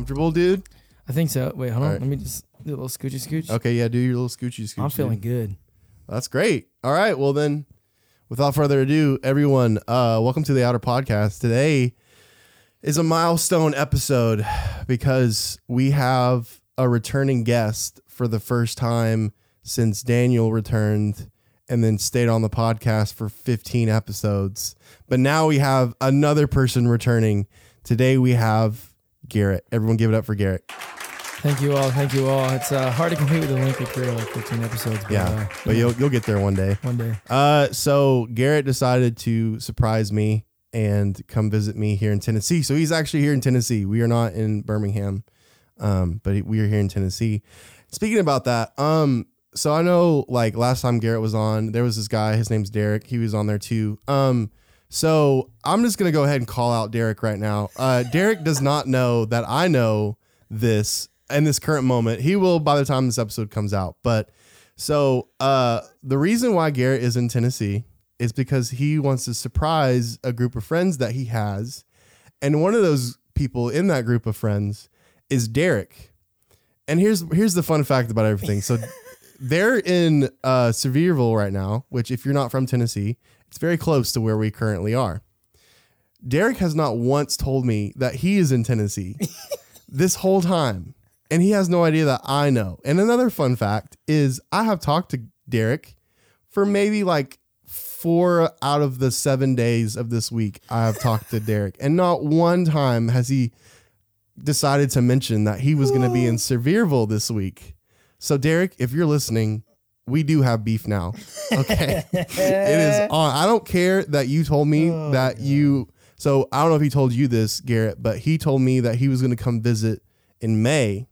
Comfortable, dude? I think so. Wait, hold on. Let me just do a little scoochy scooch. Okay, yeah, do your little scoochy scooch. I'm dude. feeling good. That's great. All right. Well, then, without further ado, everyone, uh, welcome to the Outer Podcast. Today is a milestone episode because we have a returning guest for the first time since Daniel returned and then stayed on the podcast for 15 episodes. But now we have another person returning. Today we have Garrett. Everyone give it up for Garrett. Thank you all. Thank you all. It's uh, hard to compete with a lengthy career like 15 episodes. But, Yeah. uh, But you'll you'll get there one day. one day. Uh, so Garrett decided to surprise me and come visit me here in Tennessee. So he's actually here in Tennessee. We are not in Birmingham, um, but we are here in Tennessee. Speaking about that, um, so I know like last time Garrett was on, there was this guy. His name's Derek. He was on there too. Um, so I'm just gonna go ahead and call out Derek right now. Uh, Derek does not know that I know this in this current moment. He will by the time this episode comes out, but. So uh, the reason why Garrett is in Tennessee is because he wants to surprise a group of friends that he has, and one of those people in that group of friends is Derek. And here's here's the fun fact about everything. So they're in uh, Sevierville right now, which if you're not from Tennessee, it's very close to where we currently are. Derek has not once told me that he is in Tennessee this whole time. And he has no idea that I know. And another fun fact is I have talked to Derek for maybe like four out of the seven days of this week. I have talked to Derek. And not one time has he decided to mention that he was going to be in Sevierville this week. So, Derek, if you're listening, we do have beef now. Okay. it is on. I don't care that you told me oh, that you. So I don't know if he told you this, Garrett, but he told me that he was going to come visit in May.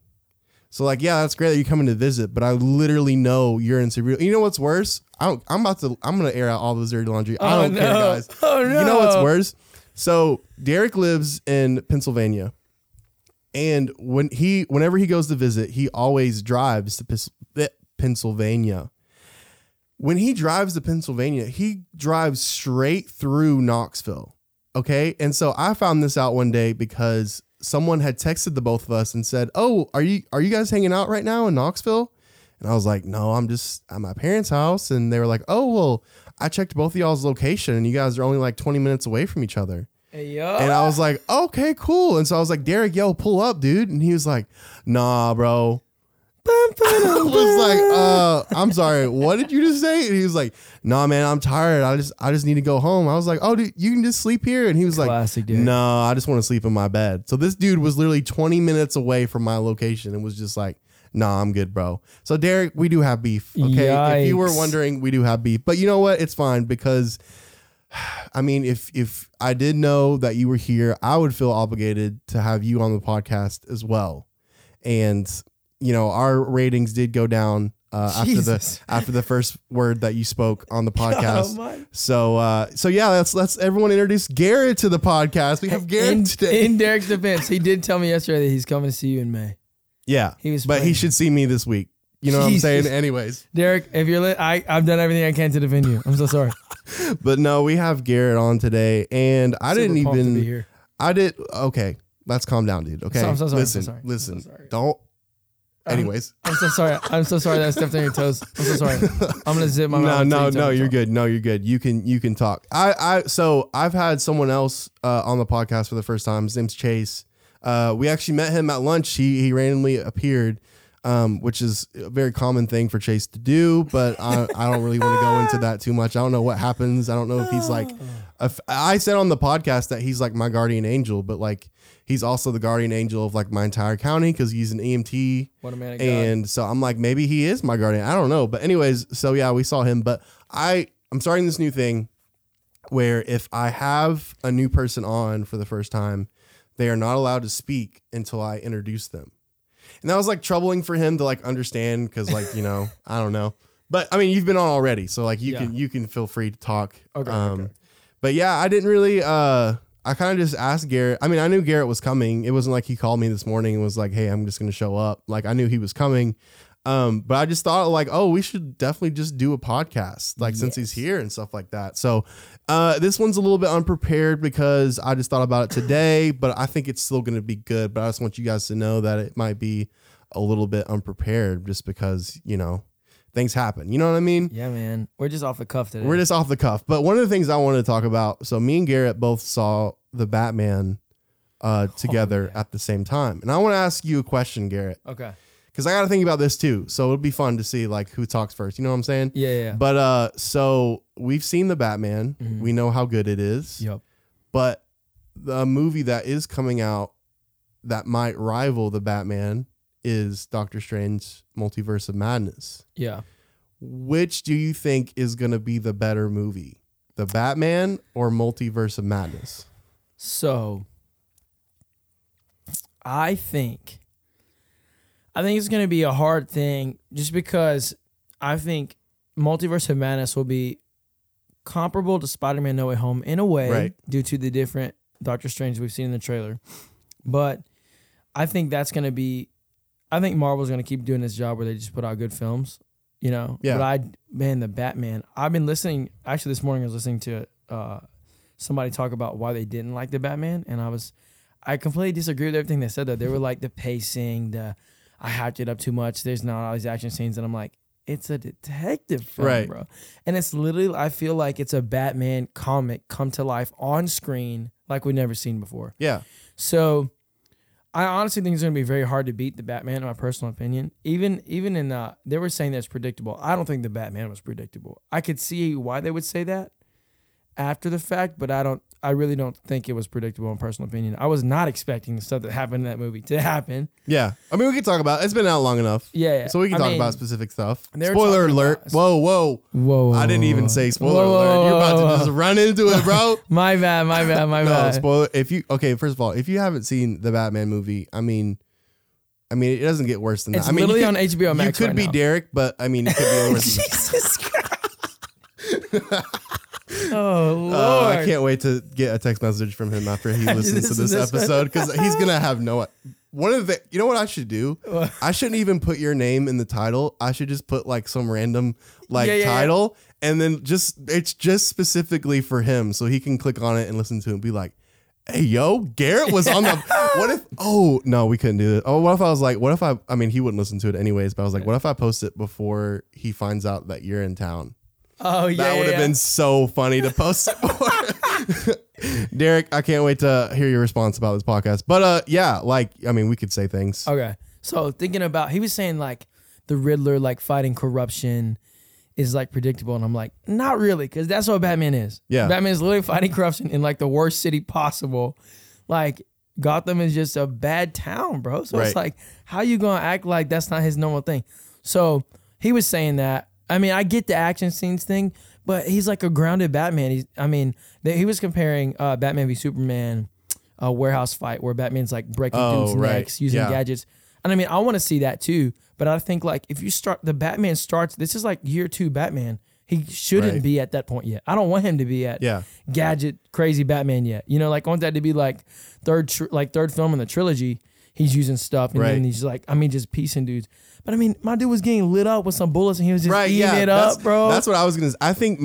So like, yeah, that's great that you're coming to visit, but I literally know you're in Severe. You know what's worse? I don't, I'm about to. I'm going to air out all the dirty laundry. I Oh, don't care, guys. Oh, no. You know what's worse? So Derek lives in Pennsylvania, and when he, whenever he goes to visit, he always drives to Pennsylvania. When he drives to Pennsylvania, he drives straight through Knoxville. Okay, and so I found this out one day because someone had texted the both of us and said, "Oh, are you are you guys hanging out right now in Knoxville?" And I was like, "No, I'm just at my parents' house." And they were like, "Oh, well, I checked both of y'all's location, and you guys are only like 20 minutes away from each other." Yo. And I was like, okay, cool. And so I was like, Derek, yo, pull up, dude. And he was like, nah, bro. I was like, uh, I'm sorry. What did you just say? And he was like, nah, man, I'm tired. I just, I just need to go home. I was like, oh, dude, you can just sleep here. And he was Classic like, no, I just want to sleep in my bed. So this dude was literally 20 minutes away from my location and was just like, nah, I'm good, bro. So Derek, we do have beef. Okay. If you were wondering, we do have beef. But you know what? It's fine because I mean, if if I did know that you were here, I would feel obligated to have you on the podcast as well. And you know, our ratings did go down uh, after the after the first word that you spoke on the Oh, podcast. my. so uh, so yeah, let's let's everyone introduce Garrett to the podcast. We have Garrett in, today. in Derek's defense, he did tell me yesterday that he's coming to see you in May. yeah, He was but he should see me this week. You know what I'm saying? Anyways, Derek, if you're lit, I, I've done everything I can to defend you. I'm so sorry. but no, we have Garrett on today, and I Super didn't pumped to be even. I did. Okay, let's calm down, dude. Okay, So- I'm so sorry, listen, so listen. Don't. Um, Anyways, I'm so sorry. I'm so sorry that I stepped on your toes. I'm so sorry. I'm gonna zip my no, mouth. no, tell no. You're good. No, you're good. You can you can talk. I I so I've had someone else uh, on the podcast for the first time. His name's Chase. Uh, we actually met him at lunch. He he randomly appeared, um, which is a very common thing for Chase to do. But I I don't really want to go into that too much. I don't know what happens. I don't know if he's like. if- I said on the podcast that he's like my guardian angel, but like he's also the guardian angel of like my entire county because he's an EMT. What a man of God. And so I'm like, maybe he is my guardian. I don't know. But anyways, so yeah, we saw him. But I I'm starting this new thing where if I have a new person on for the first time, they are not allowed to speak until I introduce them. And that was like troubling for him to like understand because like, you know, I don't know. But I mean, you've been on already, so like you Yeah. can you can feel free to talk. Okay, Um, okay. But yeah, I didn't really. uh I kind of just asked Garrett. I mean, I knew Garrett was coming. It wasn't like he called me this morning and was like, "Hey, I'm just going to show up." Like I knew he was coming. Um, but I just thought like, oh, we should definitely just do a podcast, like since he's here and stuff like that. So uh, this one's a little bit unprepared because I just thought about it today, but I think it's still going to be good. But I just want you guys to know that it might be a little bit unprepared, just because you know things happen. You know what I mean? Yeah, man. We're just off the cuff today. We're just off the cuff. But one of the things I wanted to talk about, so me and Garrett both saw the Batman uh, together yeah. at the same time. And I want to ask you a question, Garrett, okay. because I got to think about this too. So it'll be fun to see like who talks first. You know what I'm saying? Yeah, yeah. But uh, so we've seen the Batman. Mhm. We know how good it is. Yep. But the movie that is coming out that might rival the Batman is Doctor Strange Multiverse of Madness. Yeah. Which do you think is going to be the better movie? The Batman or Multiverse of Madness? So I think I think it's gonna be a hard thing just because I think Multiverse of Madness will be comparable to Spider-Man No Way Home in a way Right. due to the different Doctor Strange we've seen in the trailer. But I think that's gonna be I think Marvel's gonna keep doing this job where they just put out good films. You know? Yeah. But I man, the Batman. I've been listening actually this morning I was listening to uh somebody talk about why they didn't like the Batman, and I was, I completely disagree with everything they said. Though they were like the pacing, the I hyped it up too much. There's not all these action scenes, and I'm like, it's a detective film, Right. bro. And it's literally, I feel like it's a Batman comic come to life on screen like we've never seen before. Yeah. So I honestly think it's going to be very hard to beat the Batman, in my personal opinion. Even even in uh, they were saying that's predictable. I don't think the Batman was predictable. I could see why they would say that after the fact, but I don't. I really don't think it was predictable in personal opinion. I was not expecting the stuff that happened in that movie to happen. Yeah. I mean, we can talk about It's been out long enough. Yeah, yeah. So we can I talk mean, about specific stuff. Spoiler alert. about- whoa, whoa. Whoa, I didn't even say spoiler Whoa, alert. You're about whoa. to just run into it, bro. My bad, my bad, my no, bad. spoiler. If you okay, first of all, if you haven't seen the Batman movie, I mean, I mean, it doesn't get worse than It's that. I mean, literally could- on HBO Max. You could right be now. Derek, but I mean, you could be worse. Jesus Christ. oh Lord. Uh, I can't wait to get a text message from him after he listens to this this episode because he's gonna have no. One of the, you know what I should do? What? I shouldn't even put your name in the title. I should just put like some random like Yeah, yeah, yeah. title, and then just it's just specifically for him, so he can click on it and listen to it and be like, "Hey, yo, Garrett was on the." what if? Oh no, we couldn't do it. Oh, what if I was like, what if I? I mean, he wouldn't listen to it anyways, but I was like, what if I post it before he finds out that you're in town? Oh yeah. That would have yeah. been so funny to post it for. Derek, I can't wait to hear your response about this podcast. But uh yeah, like I mean, we could say things. Okay. So thinking about he was saying like the Riddler like fighting corruption is like predictable and I'm like not really because that's what Batman is. Yeah. Batman is literally fighting corruption in like the worst city possible. Like Gotham is just a bad town, bro. So it's like how you going to act like that's not his normal thing. So he was saying that I mean, I get the action scenes thing, but he's like a grounded Batman. He's, I mean, they, he was comparing uh, Batman v Superman, a warehouse fight where Batman's like breaking Oh, dudes' right. necks using Yeah. gadgets. And I mean, I want to see that too. But I think like if you start, the Batman starts. This is like year two Batman. He shouldn't Right. be at that point yet. I don't want him to be at Yeah. gadget crazy Batman yet. You know, like I want that to be like third, tr- like third film in the trilogy. He's using stuff and Right. then he's like, I mean, just piecing dudes. But I mean, my dude was getting lit up with some bullets and he was just right. eating Yeah. it up, bro. That's what I was gonna. I think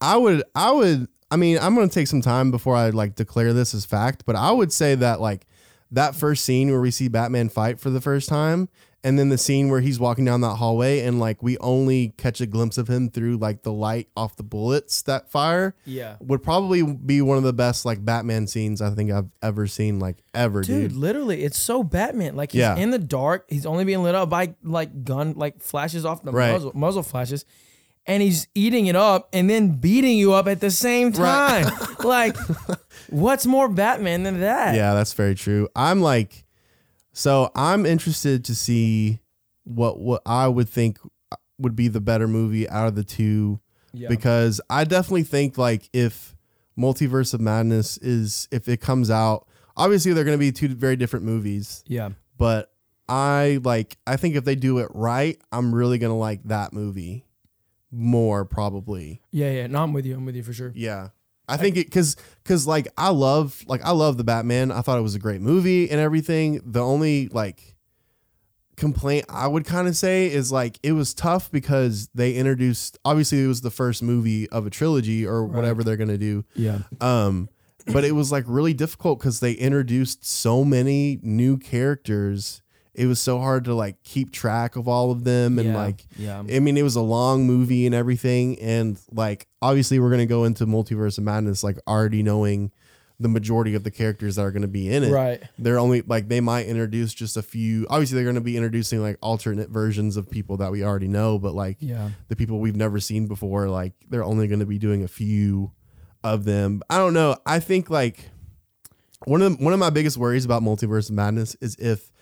I would. I would. I mean, I'm gonna take some time before I like declare this as fact, but I would say that like that first scene where we see Batman fight for the first time. And then the scene where he's walking down that hallway and like we only catch a glimpse of him through like the light off the bullets that fire. yeah. would probably be one of the best like Batman scenes I think I've ever seen, like ever, Dude, dude. literally, it's so Batman. Like he's Yeah. in the dark. He's only being lit up by like gun, like flashes off the Right. muzzle, muzzle flashes, and he's eating it up and then beating you up at the same Right. time. like, what's more Batman than that? Yeah, that's very true. I'm like, so I'm interested to see what what I would think uh, would be the better movie out of the two Yeah. because I definitely think like if Multiverse of Madness is if it comes out, obviously they're going to be two very different movies, yeah. but I like I think if they do it right, I'm really going to like that movie more probably. Yeah, yeah. No, I'm with you. I'm with you for sure. Yeah. I think it cuz cuz like I love like I love the Batman. I thought it was a great movie and everything. The only like complaint I would kind of say is like it was tough because they introduced obviously it was the first movie of a trilogy or whatever they're gonna do. Yeah. Um, but it was like really difficult because they introduced so many new characters. It was so hard to like keep track of all of them and yeah. like yeah. I mean, it was a long movie and everything, and like obviously we're gonna go into Multiverse of Madness like already knowing the majority of the characters that are gonna be in it. Right. They're only like they might introduce just a few. Obviously, they're gonna be introducing like alternate versions of people that we already know, but like Yeah. the people we've never seen before, like they're only gonna be doing a few of them. I don't know. I think like one of the, one of my biggest worries about Multiverse of Madness is if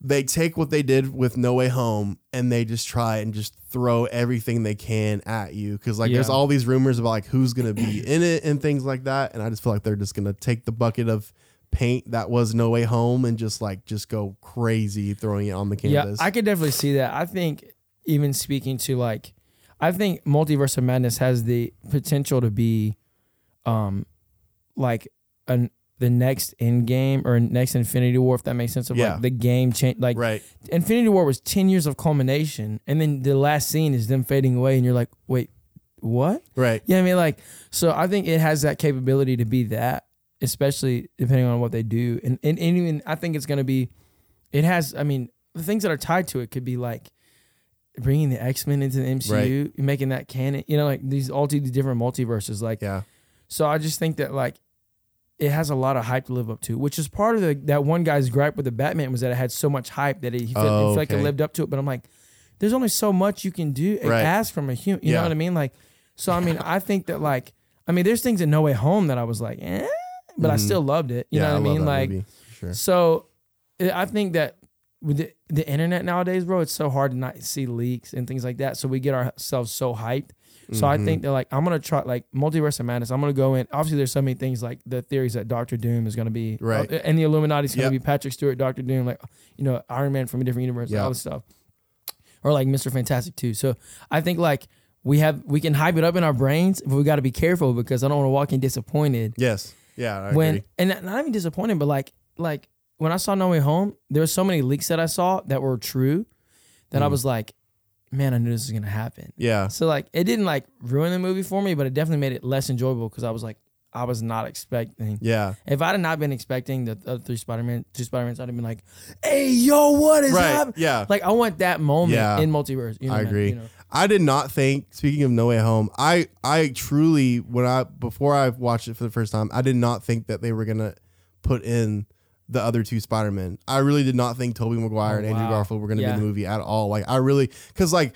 they take what they did with No Way Home and they just try and just throw everything they can at you because like there's all these rumors about like who's gonna be in it and things like that and I just feel like they're just gonna take the bucket of paint that was No Way Home and just like just go crazy throwing it on the canvas. Yeah, I could definitely see that. I think even speaking to like, I think Multiverse of Madness has the potential to be, um, like an the next Endgame or next Infinity War, if that makes sense. Of Yeah. like the game change, like right. Infinity War was ten years of culmination, and then the last scene is them fading away, and you're like, wait, what? Right. Yeah, I mean, like, so I think it has that capability to be that, especially depending on what they do, and and, and even I think it's gonna be, it has. I mean, the things that are tied to it could be like bringing the X Men into the MCU, making that canon. You know, like these all these different multiverses. Like, Yeah. so I just think that like it has a lot of hype to live up to, which is part of the that one guy's gripe with the Batman was that it had so much hype that it, he felt, Oh, felt like it lived up to it. But I'm like, there's only so much you can do Right. ask from a human. You Yeah. know what I mean? Like, so I mean, I think that like, I mean, there's things in No Way Home that I was like, eh, but I Mhm. still loved it. You yeah, know what I mean? Like, movie, sure. so eh, I think that with the, the internet nowadays, bro, it's so hard to not see leaks and things like that. So we get ourselves so hyped. So I Mhm. think that like I'm gonna try like multiverse of madness. I'm gonna go in. Obviously, there's so many things like the theories that Doctor Doom is gonna be Right. uh, and the Illuminati's gonna Yep. be Patrick Stewart, Doctor Doom, like you know Iron Man from a different universe, Yeah. all this stuff, or like Mister Fantastic too. So I think like we have we can hype it up in our brains, but we got to be careful because I don't want to walk in disappointed Yes. Yeah. I when agree. and not even disappointed, but like like when I saw No Way Home, there were so many leaks that I saw that were true that I Mm. was like, man, I knew this was gonna happen. Yeah. So like it didn't like ruin the movie for me, but it definitely made it less enjoyable because I was like, I was not expecting. Yeah. If I had not been expecting the other three Spider Man, two Spider Mans, I'd have been like, "Hey, yo, what is Right. happening?" Yeah. Like I want that moment Yeah. in multiverse. You know, I agree. You know? I did not think. Speaking of No Way Home, I I truly when I before I watched it for the first time, I did not think that they were gonna put in the other two Spider Men. I really did not think Tobey Maguire Oh, and Andrew wow. Garfield were gonna be in the movie at all. Like I really because like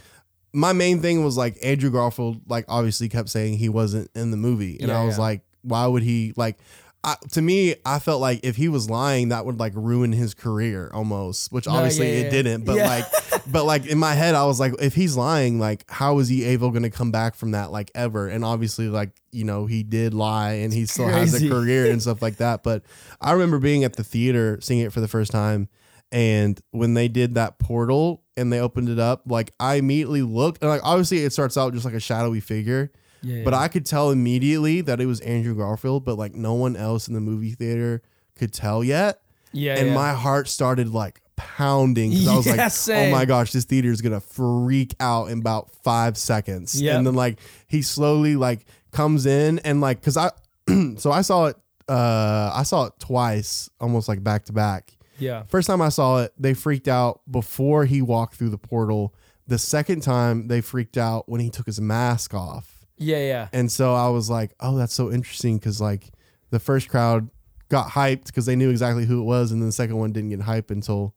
my main thing was like Andrew Garfield like obviously kept saying he wasn't in the movie, and Yeah, I was yeah. like, why would he like? I, to me, I felt like if he was lying, that would like ruin his career almost, which obviously yeah, it yeah. didn't. But Yeah. like, but like in my head, I was like, if he's lying, like, how is he able going to come back from that, like, ever? And obviously, like, you know, he did lie and he still has a career and stuff like that. But I remember being at the theater, seeing it for the first time. And when they did that portal and they opened it up, like, I immediately looked and, like, obviously, it starts out just like a shadowy figure. Yeah, But yeah. I could tell immediately that it was Andrew Garfield, but like no one else in the movie theater could tell yet. yeah, and yeah. my heart started like pounding because I was like, same. oh my gosh, this theater is gonna freak out in about five seconds. Yep. And then like he slowly like comes in and like because I so I saw it uh I saw it twice, almost like back to back. yeah, First time I saw it, they freaked out before he walked through the portal. The second time they freaked out when he took his mask off. Yeah, yeah. And so I was like, oh, that's so interesting because like the first crowd got hyped because they knew exactly who it was, and then the second one didn't get hyped until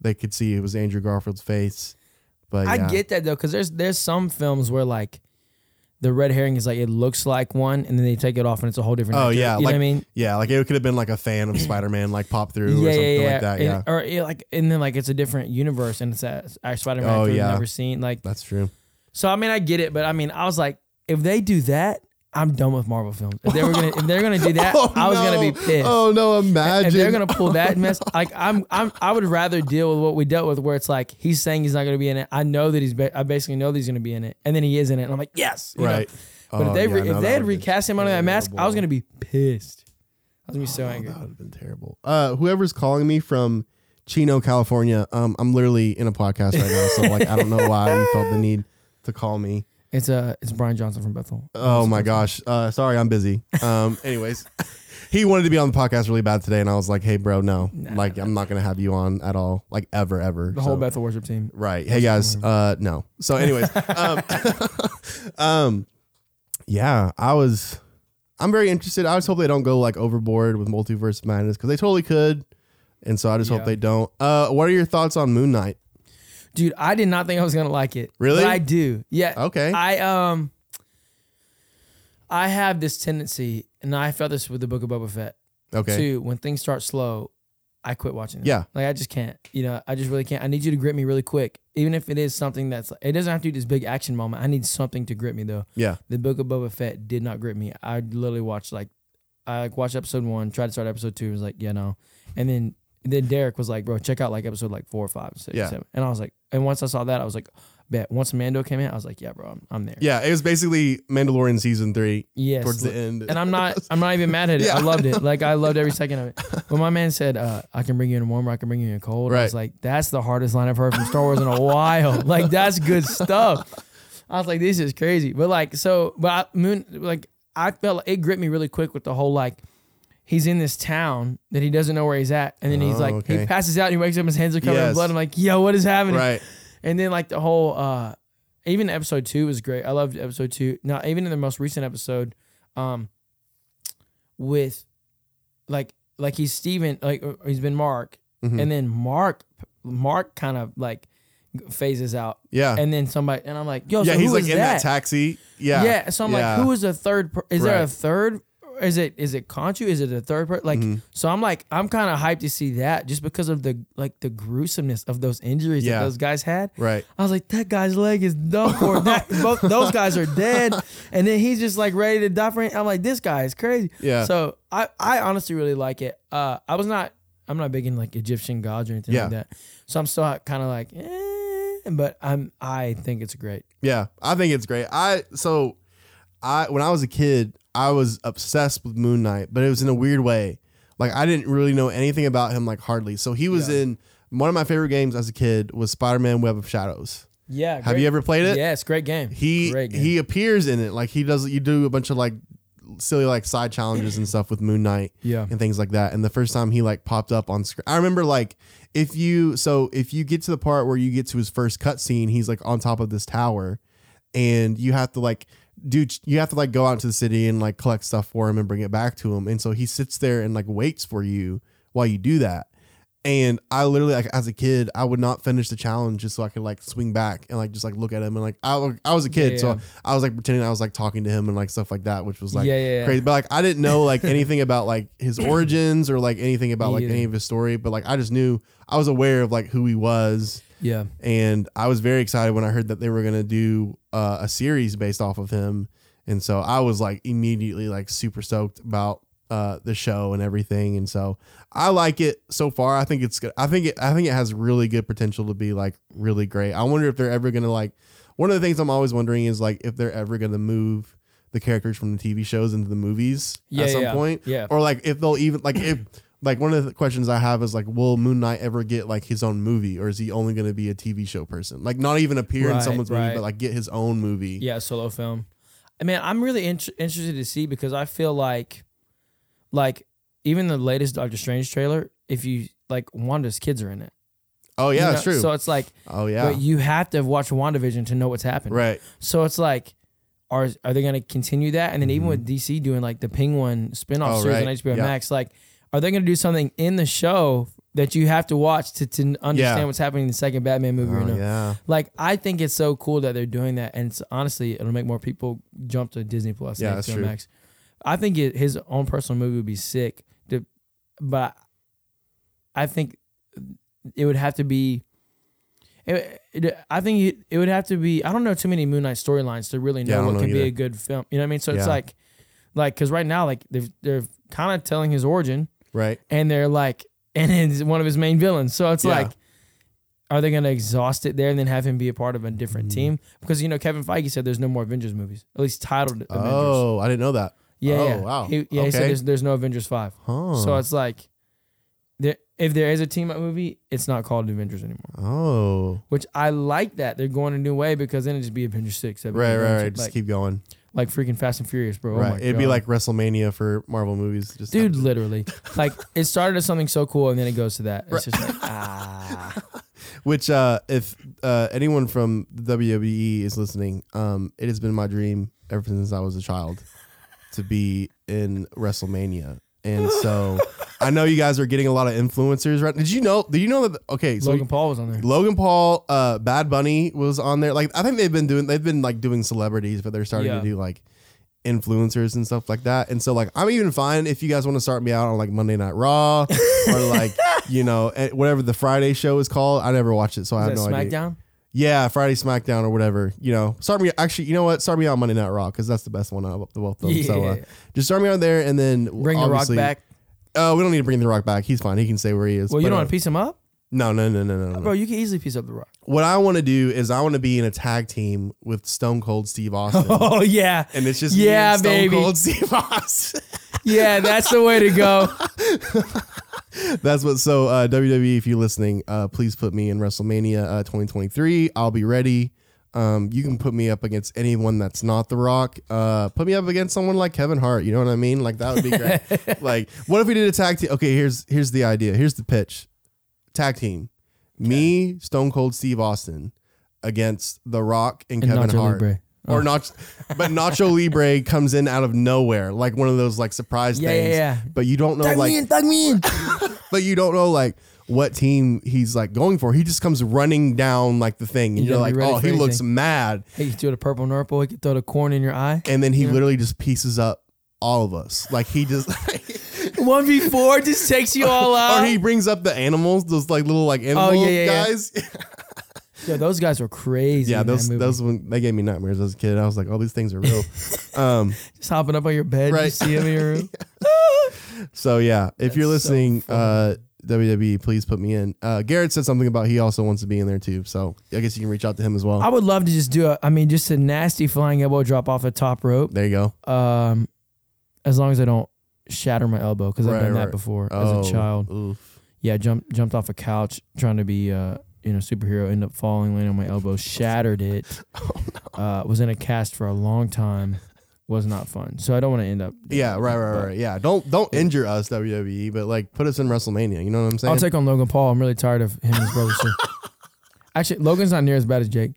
they could see it was Andrew Garfield's face. But I yeah. get that though, because there's there's some films where like the red herring is like it looks like one, and then they take it off and it's a whole different. Oh, actor. yeah, you know what I mean? yeah, like it could have been like a fan of Spider Man like pop through or yeah, something yeah, yeah. like that. And- Yeah, or like and then like it's a different universe and it's a, Spider Man Oh, we've yeah. never seen. Like that's true. so, I mean, I get it, but I mean, I was like, if they do that, I'm done with Marvel films. If they were gonna, if they're gonna do that, Oh, I was gonna be no. pissed. Oh no, imagine if they're gonna pull that mess, like I'm, I'm, I would rather deal with what we dealt with, where it's like he's saying he's not gonna be in it. I know that he's, ba- I basically know that he's gonna be in it, and then he is in it, and I'm like, yes, you know? right. But Oh, if they, yeah, re- no, if they had recast him under that mask, I was gonna be pissed. I was gonna be so Oh, angry. That would have been terrible. Uh, whoever's calling me from Chino, California. Um, I'm literally in a podcast right now, so like I don't know why you felt the need to call me. It's uh, it's Brian Johnson from Bethel. Oh my gosh. Uh, sorry, I'm busy. Um, anyways, he wanted to be on the podcast really bad today, and I was like, "Hey, bro, no, Nah, like I'm not gonna have you on at all, like ever, ever." The whole So- Bethel worship team. Right. Hey guys. Uh, no. So, anyways, um, um, yeah, I was. I'm very interested. I just hope they don't go like overboard with multiverse madness because they totally could, and so I just Yeah. hope they don't. Uh, what are your thoughts on Moon Knight? Dude, I did not think I was gonna like it. Really? But I do. Yeah. Okay. I um I have this tendency, and I felt this with the Book of Boba Fett. Okay. Too, when things start slow, I quit watching. It. Yeah. Like I just can't. You know, I just really can't. I need you to grip me really quick, even if it is something that's. It doesn't have to be this big action moment. I need something to grip me though. Yeah. The Book of Boba Fett did not grip me. I literally watched like, I like watched episode one, tried to start episode two, was like, yeah, no, and then then Derek was like, bro, check out like episode like four, five, six, Yeah. seven, and I was like, and once I saw that, I was like, bet. Once Mando came in, I was like, yeah, bro, I'm, I'm there. Yeah. It was basically Mandalorian season three Yes. towards the end. and I'm not I'm not even mad at it. Yeah. I loved it. Like I loved every second of it. When my man said, uh, I can bring you in warmer, I can bring you in cold, I was like, that's the hardest line I've heard from Star Wars in a while. Like that's good stuff. I was like, this is crazy. But like so but I, Moon like I felt like it gripped me really quick with the whole like he's in this town that he doesn't know where he's at. And then he's Oh, like okay. he passes out and he wakes up, his hands are covered in Yes. blood. I'm like, yo, what is happening? right. And then like the whole uh even episode two was great. I loved episode two. Now even in the most recent episode, um with like like he's Steven, like uh, he's been Mark, Mhm. and then Mark Mark kind of like phases out. Yeah. And then somebody and I'm like, yo, yeah. so He's who like is in that taxi. Yeah. Yeah. So I'm like, who is the third? Per- is there a Right. third? Is it is it Khonshu? Is it a third person? Like, Mhm. so I'm like, I'm kind of hyped to see that just because of the like the gruesomeness of those injuries Yeah. that those guys had. Right. I was like, that guy's leg is done for. That both those guys are dead, and then he's just like ready to die for it. I'm like, this guy is crazy. Yeah. So I I honestly really like it. Uh, I was not. I'm not big in like Egyptian gods or anything Yeah. like that. So I'm still kind of like, eh, but I'm. I think it's great. Yeah, I think it's great. I so I when I was a kid, I was obsessed with Moon Knight, but it was in a weird way. Like I didn't really know anything about him like hardly. So he was Yeah. in one of my favorite games as a kid was Spider-Man Web of Shadows. Yeah. Have you ever played it? Yes, great game. He great game. he appears in it. Like he does you do a bunch of like silly like side challenges and stuff with Moon Knight yeah. and things like that. And the first time he like popped up on screen, I remember like if you so if you get to the part where you get to his first cutscene, he's like on top of this tower, and you have to like do you have to like go out to the city and like collect stuff for him and bring it back to him. And so he sits there and like waits for you while you do that. And I literally like as a kid, I would not finish the challenge just so I could like swing back and like just like look at him and like I, I was a kid, Yeah, so yeah. I was like pretending I was like talking to him and like stuff like that, which was like yeah. crazy. But like I didn't know like anything about like his origins or like anything about like any of his story. But like I just knew I was aware of like who he was, Yeah. and I was very excited when I heard that they were gonna do uh, a series based off of him. And so I was like immediately like super stoked about uh, the show and everything. And so I like it so far. I think it's good. I think it. I think it has really good potential to be like really great. I wonder if they're ever gonna like. One of the things I'm always wondering is like if they're ever gonna move the characters from the TV shows into the movies Yeah. at some yeah. point, Yeah. or like if they'll even like if like one of the questions I have is like, will Moon Knight ever get like his own movie, or is he only going to be a TV show person? Like not even appear in Right, someone's movie, but like get his own movie. Yeah, solo film. I mean, I'm really int- interested to see because I feel like, like even the latest Doctor Strange trailer, if you like, Wanda's kids are in it. Oh You yeah, know? that's true. So it's like, oh yeah, but you have to have watched WandaVision to know what's happening. right. So it's like, are are they going to continue that? And then even with DC doing like the Penguin spinoff Mm-hmm. Oh, series right. on HBO Yeah. Max, like, are they going to do something in the show that you have to watch to, to understand Yeah. what's happening in the second Batman movie? or Oh, no? yeah, Like I think it's so cool that they're doing that, and it's, honestly, it'll make more people jump to Disney Plus. Yeah, and that's true. Max. I think it, his own personal movie would be sick. To, but I think it would have to be. It, it, I think it, it would have to be. I don't know too many Moon Knight storylines to really know don't what know can be a good film. You know what I mean? So it's like, like because right now, like they're they're kind of telling his origin, right. and they're like, and it's one of his main villains. So it's Yeah. like, are they going to exhaust it there and then have him be a part of a different Mhm. team? Because you know Kevin Feige said there's no more Avengers movies, at least titled Avengers. Oh, I didn't know that. yeah, oh, yeah. wow. He, yeah, he said there's there's no Avengers five. Huh. So it's like there, if there is a team up movie, it's not called Avengers anymore. Oh, Which I like that they're going a new way because then it just be Avengers six. That'd be right, right, Avengers, right. Just keep going. Like freaking Fast and Furious, bro. Oh right. my It'd be like WrestleMania for Marvel movies. Just dude, literally, like it started as something so cool and then it goes to that. It's just like ah, Which, uh, if uh, anyone from the WWE is listening, um, it has been my dream ever since I was a child to be in WrestleMania. And so I know you guys are getting a lot of influencers, right? Did you know? Did you know that? Okay, so Logan Paul was on there. Logan Paul, uh, Bad Bunny was on there. Like I think they've been doing, they've been like doing celebrities, but they're starting Yeah. to do like influencers and stuff like that. And so like I'm even fine if you guys want to start me out on like Monday Night Raw or like you know eh, whatever the Friday show is called. I never watched it, so I have no idea. SmackDown? Yeah, Friday SmackDown or whatever. You know, start me. Actually, you know what? Start me out on Monday Night Raw because that's the best one out of the both of them. So uh, Yeah. just start me out there and then Bring the Rock obviously- back. Oh, we don't need to bring the Rock back. He's fine. He can stay where he is. Well, you But, don't uh, want to piece him up, No, no, no, no, no, no. bro. You can easily piece up the Rock. What I want to do is I want to be in a tag team with Stone Cold Steve Austin. Oh yeah, And it's just Yeah, me and Stone baby. Cold Steve Austin. yeah. That's the way to go. That's what. So uh, WWE, if you're listening, uh, please put me in WrestleMania uh, 2023. I'll be ready. Um, you can put me up against anyone that's not The Rock. Uh, put me up against someone like Kevin Hart. You know what I mean? Like that would be great. like, what if we did a tag team? Okay, here's here's the idea. Here's the pitch. Tag team. Me, Stone Cold Steve Austin, against The Rock and, And Kevin Nacho Hart. Libre. Or Oh. not, but Nacho Libre comes in out of nowhere, like one of those like surprise Yeah, things. yeah, yeah. But you don't know, Tug like, me in, tug me in. but you don't know like what team he's like going for. He just comes running down like the thing, and You you're like, oh, he looks mad, He can throw the purple nurple. He can throw the corn in your eye. and then he Yeah. literally just pieces up all of us. Like he just, One v four just takes you all out. or he brings up the animals, those like little like animal Oh, yeah, yeah, guys. yeah, those guys were crazy. yeah, those those when they gave me nightmares as a kid. I was like, oh, these things are real. um, just hopping up on your bed. Right. You see him in your room. So yeah, if you're That's so listening, uh, WWE, please put me in. Uh, Garrett said something about he also wants to be in there too. So I guess you can reach out to him as well. I would love to just do a. I mean, just a nasty flying elbow drop off the top rope. there you go. Um, as long as I don't shatter my elbow because I've Right, done right. that before Oh, as a child. oof. Yeah, jumped jumped off a couch trying to be uh you know superhero. Ended up falling, landing on my elbow, shattered it. Oh, uh, was in a cast for a long time. Was not fun. So I don't want to end up. Yeah, right, right, but right. Yeah, don't don't injure us WWE, but like put us in WrestleMania. You know what I'm saying? I'll take on Logan Paul. I'm really tired of him and his brother. Actually, Logan's not near as bad as Jake.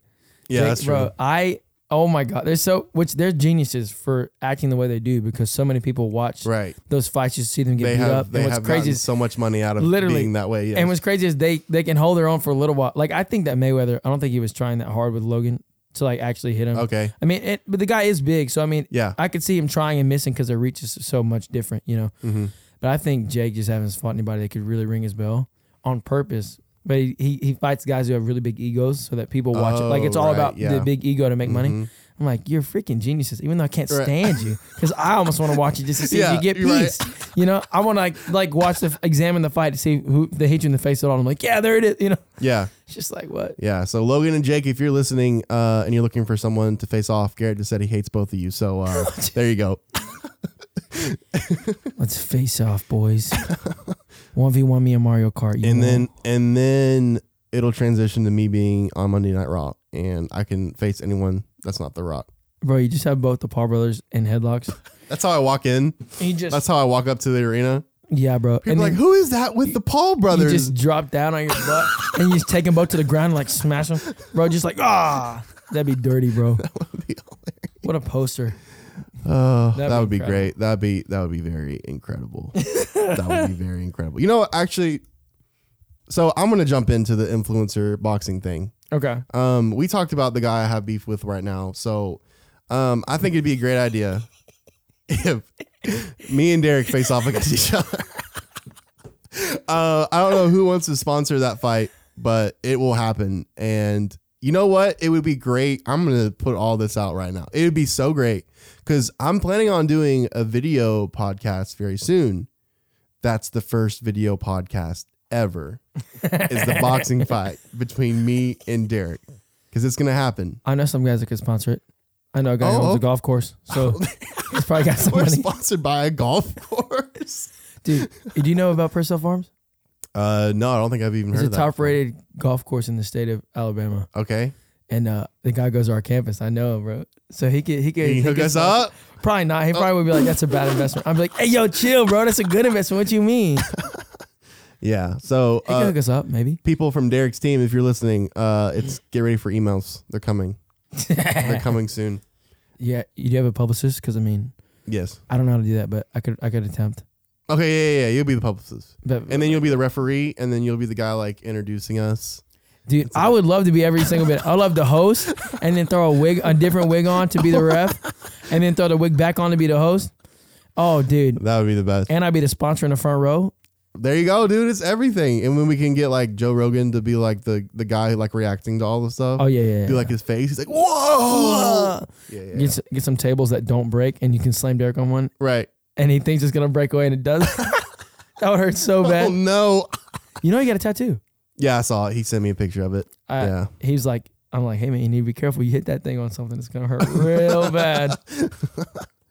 yeah, Jake, that's true. Bro, I oh my god, they're so which they're geniuses for acting the way they do because so many people watch right. those fights just to see them get They beat have up. they and what's have crazy is so much money out of Literally. being that way. Yes. and what's crazy is they they can hold their own for a little while. Like I think that Mayweather, I don't think he was trying that hard with Logan to like actually hit him. okay. I mean, it, but the guy is big, so I mean, Yeah. I could see him trying and missing because their reach is so much different, you know. hmm But I think Jake just hasn't fought anybody that could really ring his bell on purpose. But he, he, he fights guys who have really big egos so that people watch it. Like it's Oh, all right, about yeah. the big ego to make money. I'm like, you're freaking geniuses, even though I can't Right. stand you. Because I almost want to watch it just to see Yeah, if you get you're right. You know, I want to like like watch the examine the fight to see who they hit you in the face at all. I'm like, yeah, there it is. You know, Yeah. it's just like what? Yeah. So Logan and Jake, if you're listening uh, and you're looking for someone to face off, Garrett just said he hates both of you. So uh, there you go. Let's face off, boys. One v one me and Mario Kart. You and then and then it'll transition to me being on Monday Night Raw, and I can face anyone that's not The Rock. bro, you just have both the Paul brothers in headlocks. That's how I walk in. He just That's how I walk up to the arena. yeah, bro. People are like, who is that with the Paul you brothers? just drop down on your butt and you just take them both to the ground and like smash them, bro. Just like ah, that'd be dirty, bro. Be What a poster. Oh, That'd that would be great. That'd be that would be very incredible. that would be very incredible. You know, actually, so I'm gonna jump into the influencer boxing thing. Okay. Um, we talked about the guy I have beef with right now, so um, I think it'd be a great idea if me and Derek face off against each other. uh, I don't know who wants to sponsor that fight, but it will happen. And you know what? It would be great. I'm gonna put all this out right now. It would be so great because I'm planning on doing a video podcast very soon. That's the first video podcast ever. is the boxing fight between me and Derek because it's gonna happen. I know some guys that could sponsor it. I know a guy who Oh, owns a okay. golf course, so he's probably got some We're money. sponsored by a golf course. Dude, do you know about Pursell Farms? Uh, no, I don't think I've even It's heard a of that. top rated golf course in the state of Alabama. Okay, And uh, the guy goes to our campus. I know him, bro. So he could he could Can you hook could us up? Probably not. He probably would be like, "That's a bad investment." I'm like, "Hey, yo, chill, bro. That's a good investment. What you mean?" Yeah. So could uh, hook us up, maybe. people from Derek's team, if you're listening, uh, it's get ready for emails. They're coming. They're coming soon. Yeah, you do have a publicist? Because I mean, Yes. I don't know how to do that, but I could I could attempt. Okay. Yeah, yeah, yeah. You'll be the publicist, But and then you'll be the referee, and then you'll be the guy like introducing us. dude, I would love to be every single bit. I love to host and then throw a wig, a different wig on to be the ref, and then throw the wig back on to be the host. Oh, dude, That would be the best. and I'd be the sponsor in the front row. There you go, dude. It's everything. And when we can get like Joe Rogan to be like the the guy like reacting to all the stuff. Oh yeah, yeah. yeah. Do like his face. He's like, whoa. Yeah, yeah. Get, s- get some tables that don't break, and you can slam Derek on one, Right. and he thinks it's gonna break away, and it does. that would hurt so Oh bad. no. You know, he got a tattoo. Yeah, I saw it. He sent me a picture of it. I, yeah. He was like, I'm like, hey man, you need to be careful. You hit that thing on something, it's gonna hurt real bad.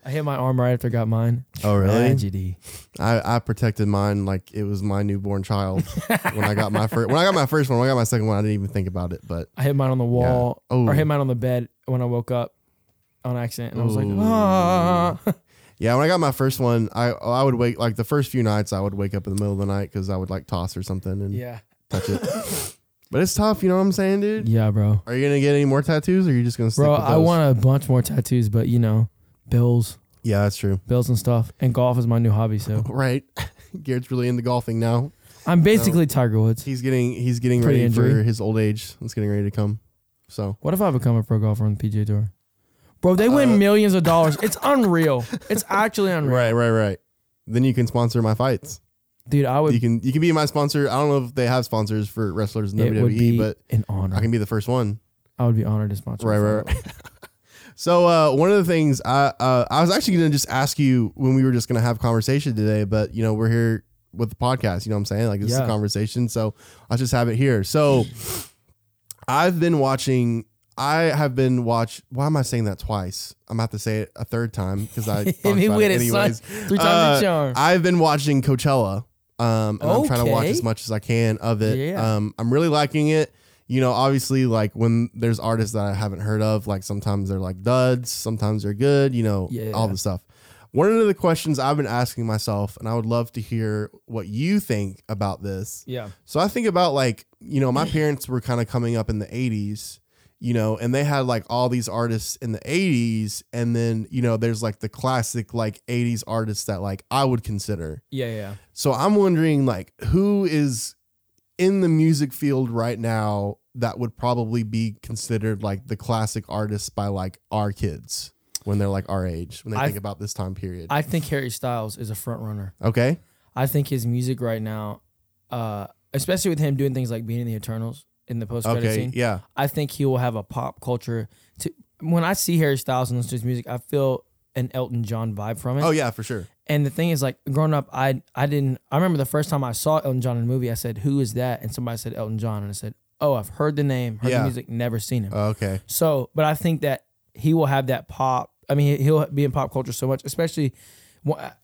I hit my arm right after I got mine. Oh really? Tragedy. I, I protected mine like it was my newborn child when I got my first when I got my first one. When I got my second one, I didn't even think about it. But I hit mine on the wall, Oh. or hit mine on the bed when I woke up on accident, and I was like, Ooh. ah. yeah, when I got my first one, I I would wake like the first few nights I would wake up in the middle of the night because I would like toss or something and yeah, touch it. but it's tough, you know what I'm saying, dude? yeah, bro. Are you gonna get any more tattoos, or are you just gonna stick Bro, with I those? want a bunch more tattoos, but you know, bills, Yeah, that's true. bills and stuff, and golf is my new hobby. So Right. Garrett's really into golfing now. I'm basically Tiger Woods. He's getting he's getting Pretty ready for injury. his old age. It's getting ready to come. So What if I become a pro golfer on the PGA Tour? Bro, they win Uh, millions of dollars. It's unreal. It's actually unreal. right, right, right. Then you can sponsor my fights. Dude, I would You can you can be my sponsor. I don't know if they have sponsors for wrestlers in it would WWE, be but an honor. I can be the first one. I would be honored to sponsor. Right, right, pro. So uh, one of the things I uh, I was actually gonna just ask you when we were just gonna have conversation today, but you know we're here with the podcast. You know what I'm saying? Like this is a conversation, so I'll just have it here. So I've been watching. I have been watch. Why am I saying that twice? I'm about to say it a third time because I Hit me with it son. anyways. Three times Uh, the charm. I've been watching Coachella. Um, and I'm trying to watch as much as I can of it. Yeah. Um, I'm really liking it. You know, obviously, like when there's artists that I haven't heard of, like sometimes they're like duds, sometimes they're good. You know, Yeah. all the stuff. One of the questions I've been asking myself, and I would love to hear what you think about this. yeah. So I think about like, you know, my parents were kind of coming up in the 80s, you know, and they had like all these artists in the 80s. And then, you know, there's like the classic like 80s artists that like I would consider. Yeah, yeah. So I'm wondering like who is in the music field right now that would probably be considered like the classic artists by like our kids when they're like our age, when they I- think about this time period. I think Harry Styles is a front runner. okay. I think his music right now, uh, especially with him doing things like being in the Eternals in the post credit Okay. scene, Yeah. I think he will have a pop culture. To when I see Harry Styles and listen to his music, I feel an Elton John vibe from it. Oh yeah, for sure. And the thing is, like growing up, I I didn't. I remember the first time I saw Elton John in a movie. I said, "Who is that?" And somebody said Elton John, and I said, "Oh, I've heard the name, heard Yeah. the music, never seen him." Oh, okay. So, but I think that he will have that pop. I mean, he'll be in pop culture so much, especially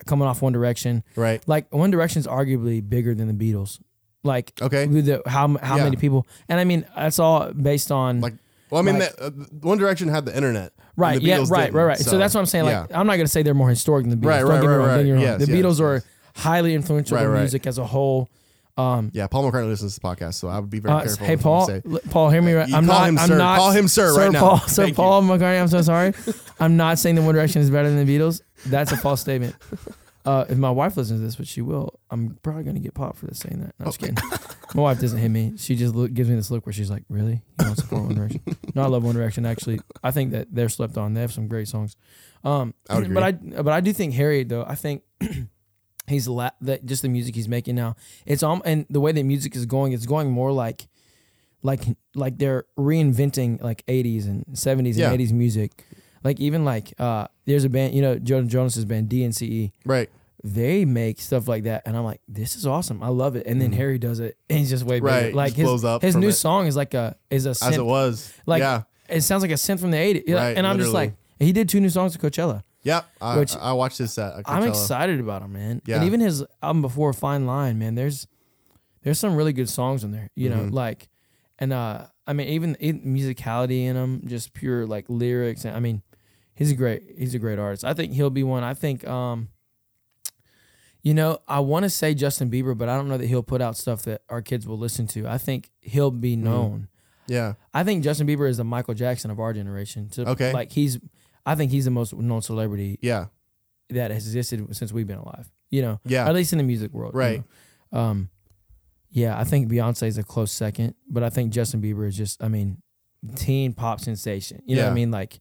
coming off One Direction. Right. Like One Direction is arguably bigger than the Beatles. Like Okay. with the, how how Yeah. many people? And I mean, that's all based on Like Well, I mean, Like- that, uh, One Direction had the internet. right. the Yeah, right, right, right. So, that's what I'm saying. Like, yeah. I'm not gonna say they're more historic than the Beatles. Right, Don't right, right, wrong. right. Yes, the yes, Beatles are highly influential Right, right. music as a whole. Um, Yeah, Paul McCartney listens to this podcast, so I would be very uh, careful. hey Paul, l- Paul, hear me right. You I'm call not. him I'm sir. not. Call him sir right now. Paul, Sir Thank you. Paul McCartney. I'm so sorry. I'm not saying the One Direction is better than the Beatles. That's a false statement. Uh, if my wife listens to this, which she will, I'm probably gonna get popped for this saying that. No, I'm just kidding. my wife doesn't hit me. She just look, gives me this look where she's like, "Really? You don't support One Direction?" No, I love One Direction. Actually, I think that they're slept on. They have some great songs. Um, I would but I but I do think Harry though. I think he's la- that just the music he's making now. It's um and the way that music is going, it's going more like like like they're reinventing like 80s and 70s Yeah. and 80s music. Like even like uh there's a band, you know, Joe Jonas's band DNCE. Right. They make stuff like that and I'm like, this is awesome. I love it. And then Harry does it and he's just way better. Mm-hmm. Right, Like just his, his new it. song is like a is a As it was. like yeah. it sounds like a synth from the 80s. Right, and I'm just like he did two new songs at Coachella. Yep. I, Which- I watched this set. I'm excited about him, man. Yeah. And even his album before Fine Line, man, there's there's some really good songs in there. You know, Mhm. like, and uh, I mean, even, even musicality in them, just pure like lyrics. And I mean, he's a great he's a great artist. I think he'll be one. I think, um, you know, I want to say Justin Bieber, but I don't know that he'll put out stuff that our kids will listen to. I think he'll be Mm-hmm. known. Yeah. I think Justin Bieber is the Michael Jackson of our generation. So, Okay. like he's, I think he's the most known celebrity Yeah. that has existed since we've been alive. You know, Yeah. at least in the music world. you Right. know. Um, yeah, I think Beyonce is a close second, but I think Justin Bieber is just, I mean, teen pop sensation. You know what I mean? Like,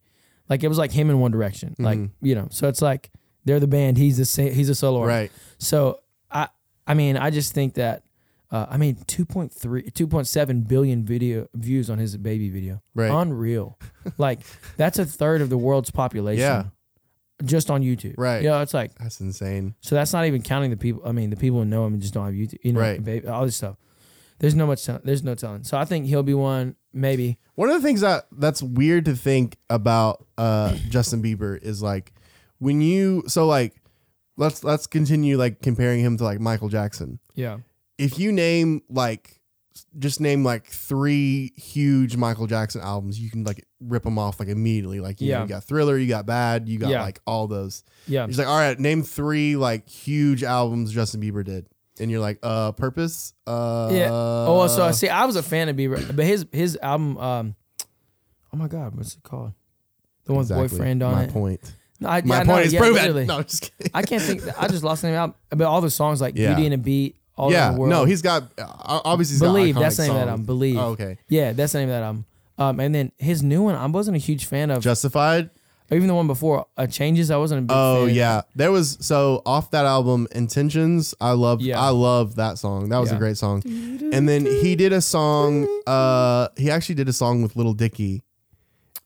like it was like him in One Direction. Like, Mhm. you know, so it's like they're the band. He's the sa- he's a solo artist. Right. So I, I mean, I just think that, uh, I mean, 2.3, 2.7 billion video views on his baby video. Right. Unreal. like that's a third of the world's population. Yeah. Just on YouTube. Right. Yeah. it's like, That's insane. so that's not even counting the people. I mean, the people who know him and just don't have YouTube. You know, Right. baby, all this stuff. There's no much. Tell- there's no telling. So I think he'll be one. Maybe. One of the things that that's weird to think about uh, Justin Bieber is like when you so like let's let's continue like comparing him to like Michael Jackson. Yeah. If you name like just name like three huge Michael Jackson albums, you can like rip them off like immediately. Like you, know, Yeah. you got Thriller, you got Bad, you got Yeah. like all those. Yeah. He's like, all right, name three like huge albums Justin Bieber did, and you're like, uh, Purpose. Uh, Yeah. Oh, so I see. I was a fan of Bieber, but his his album. Um, oh my God, what's it called? The one with exactly. boyfriend on My it. point. No, I, My yeah, point no, is yeah, proven. No, I'm just kidding. I can't think. I just lost the name out. But all the songs like Yeah. Beauty and a Beat. All yeah, the world. no, he's got uh, obviously he's Believe. Got That's the name of that songs. album. Believe. Oh, okay, Yeah, that's the name of that album. Um, and then his new one, I wasn't a huge fan of. Justified. Or even the one before, uh, Changes. I wasn't a big Oh fan. yeah, there was so off that album Intentions. I love Yeah. I love that song. That was a great song. And then he did a song. Uh, he actually did a song with Lil Dicky.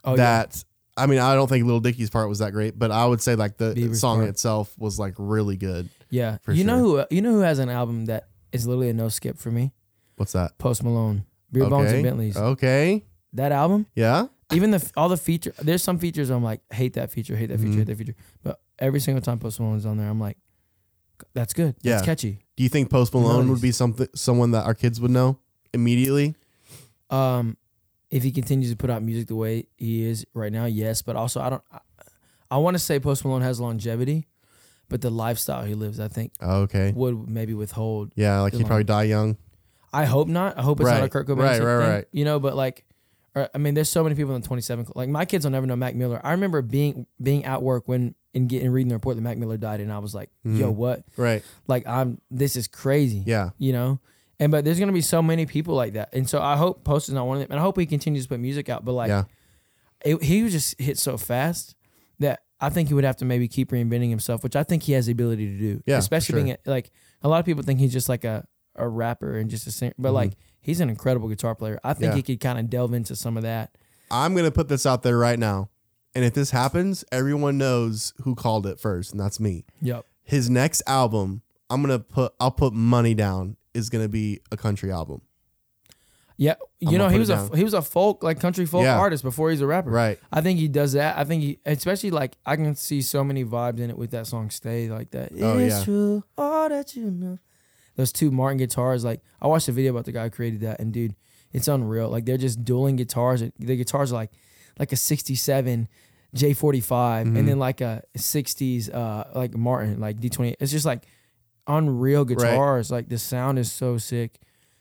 Oh, yeah. that I mean, I don't think Lil Dicky's part was that great, but I would say like the Bieber's song part. itself was like really good. Yeah. You know who? You know who has an album that is literally a no skip for me? What's that? Post Malone. Beer Bongs okay. and Bentleys. Okay. That album, Yeah. Even the all the feature. There's some features I'm like, hate that feature, hate that feature, Mhm. hate that feature. But every single time Post Malone's on there, I'm like, that's good. That's Yeah. catchy. Do you think Post Malone would be something someone that our kids would know immediately? Um, if he continues to put out music the way he is right now, yes. But also, I don't. I, I want to say Post Malone has longevity, but the lifestyle he lives, I think, Okay. would maybe withhold. Yeah, like he'd probably die young. I hope not. I hope it's not a Kurt Cobain Right, right, thing, right. You know, but like, or, I mean, there's so many people in the 27. Like my kids will never know Mac Miller. I remember being being at work when and getting reading the report that Mac Miller died, and I was like, "Yo, Mhm. what? Right. Like, I'm this is crazy." Yeah. you know. And but there's gonna be so many people like that, and so I hope Post is not one of them, and I hope he continues to put music out. But like, yeah. it, he was just hit so fast that I think he would have to maybe keep reinventing himself, which I think he has the ability to do. Yeah, especially sure. being a, like a lot of people think he's just like a a rapper and just a singer, but Mhm. like he's an incredible guitar player. I think Yeah. he could kind of delve into some of that. I'm gonna put this out there right now. And if this happens, everyone knows who called it first, and that's me. Yep. His next album, I'm gonna put I'll put money down, is gonna be a country album. Yeah, I'm you know he was a down. he was a folk like country folk Yeah. artist before he's a rapper. Right. I think he does that. I think he, especially like I can see so many vibes in it with that song "Stay" like that. Oh, it's yeah. true, all that you know. Those two Martin guitars, like I watched a video about the guy who created that, and dude, it's unreal. Like they're just dueling guitars. The guitars are like like a '67 J45, Mhm. and then like a '60s uh like Martin, like D20. It's just like unreal guitars. Like the sound is so sick.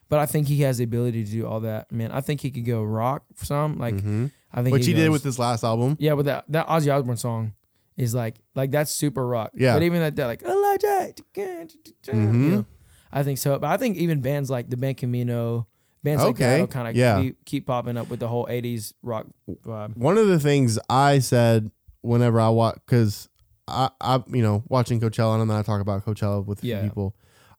But I think he has the ability to do all that. Man, I think he could go rock for some. Like Mhm. I think Which he did with his last album. yeah, but that that Ozzy Osbourne song is like like that's super rock. Yeah. But even that that like Elijah, mm-hmm. know, I think so. But I think even bands like the band Camino, bands like that will kind of yeah. keep, keep popping up with the whole '80s rock vibe. One of the things I said whenever I watch, because I, I, you know, watching Coachella and then I talk about Coachella with Yeah. people.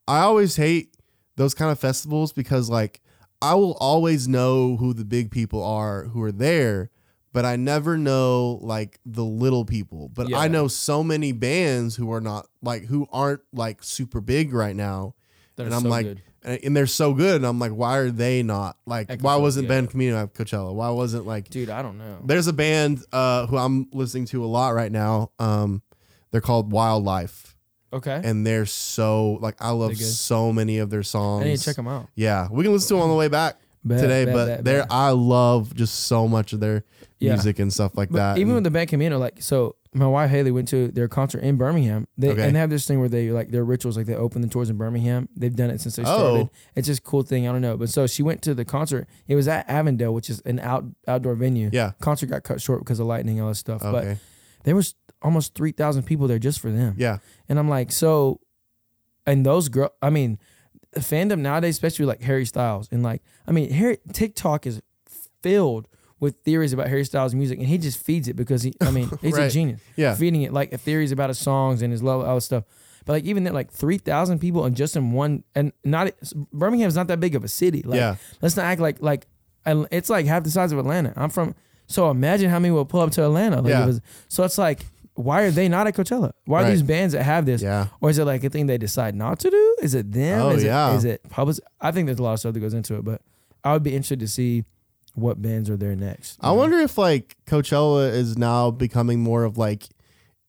I always hate those kind of festivals because, like, I will always know who the big people are who are there, but I never know like the little people. But I know so many bands who are not like who aren't like super big right now, That and I'm so like, good. and, they're so good. And I'm like, why are they not like? At why wasn't yeah. Band Camino at Coachella? Why wasn't like? dude, I don't know. There's a band uh, who I'm listening to a lot right now. Um, they're called Wildlife, Okay. and they're so like I love so many of their songs. I need to check them out. Yeah, we can listen to them on the way back Bet, today, bet, but bet, they're. I love just so much of their Yeah. music and stuff like But that. even and- when the band came in, like so, my wife Haley went to their concert in Birmingham. They Okay. and they have this thing where they like their rituals, like they open the tours in Birmingham. They've done it since they Oh. started. It's just a cool thing. I don't know, but so she went to the concert. It was at Avondale, which is an out outdoor venue. yeah, Concert got cut short because of lightning and all that stuff. Okay. But there was almost three thousand people there just for them. yeah, And I'm like, so, and those girl, I mean, fandom nowadays, especially like Harry Styles, and like, I mean, Harry TikTok is filled with theories about Harry Styles' music, and he just feeds it because he, I mean, he's a genius, yeah, feeding it like theories about his songs and his love, all this stuff. But like even that, like three thousand people and just in one, and not Birmingham's not that big of a city. Like, yeah, let's not act like like it's like half the size of Atlanta. I'm from, so imagine how many will pull up to Atlanta. Like Yeah. it was, so it's like, why are they not at Coachella? Why are Right. these bands that have this? yeah. Or is it like a thing they decide not to do? Is it them? Oh, is yeah. It, is it public? I think there's a lot of stuff that goes into it, but I would be interested to see what bands are there next. I wonder if like Coachella is now becoming more of like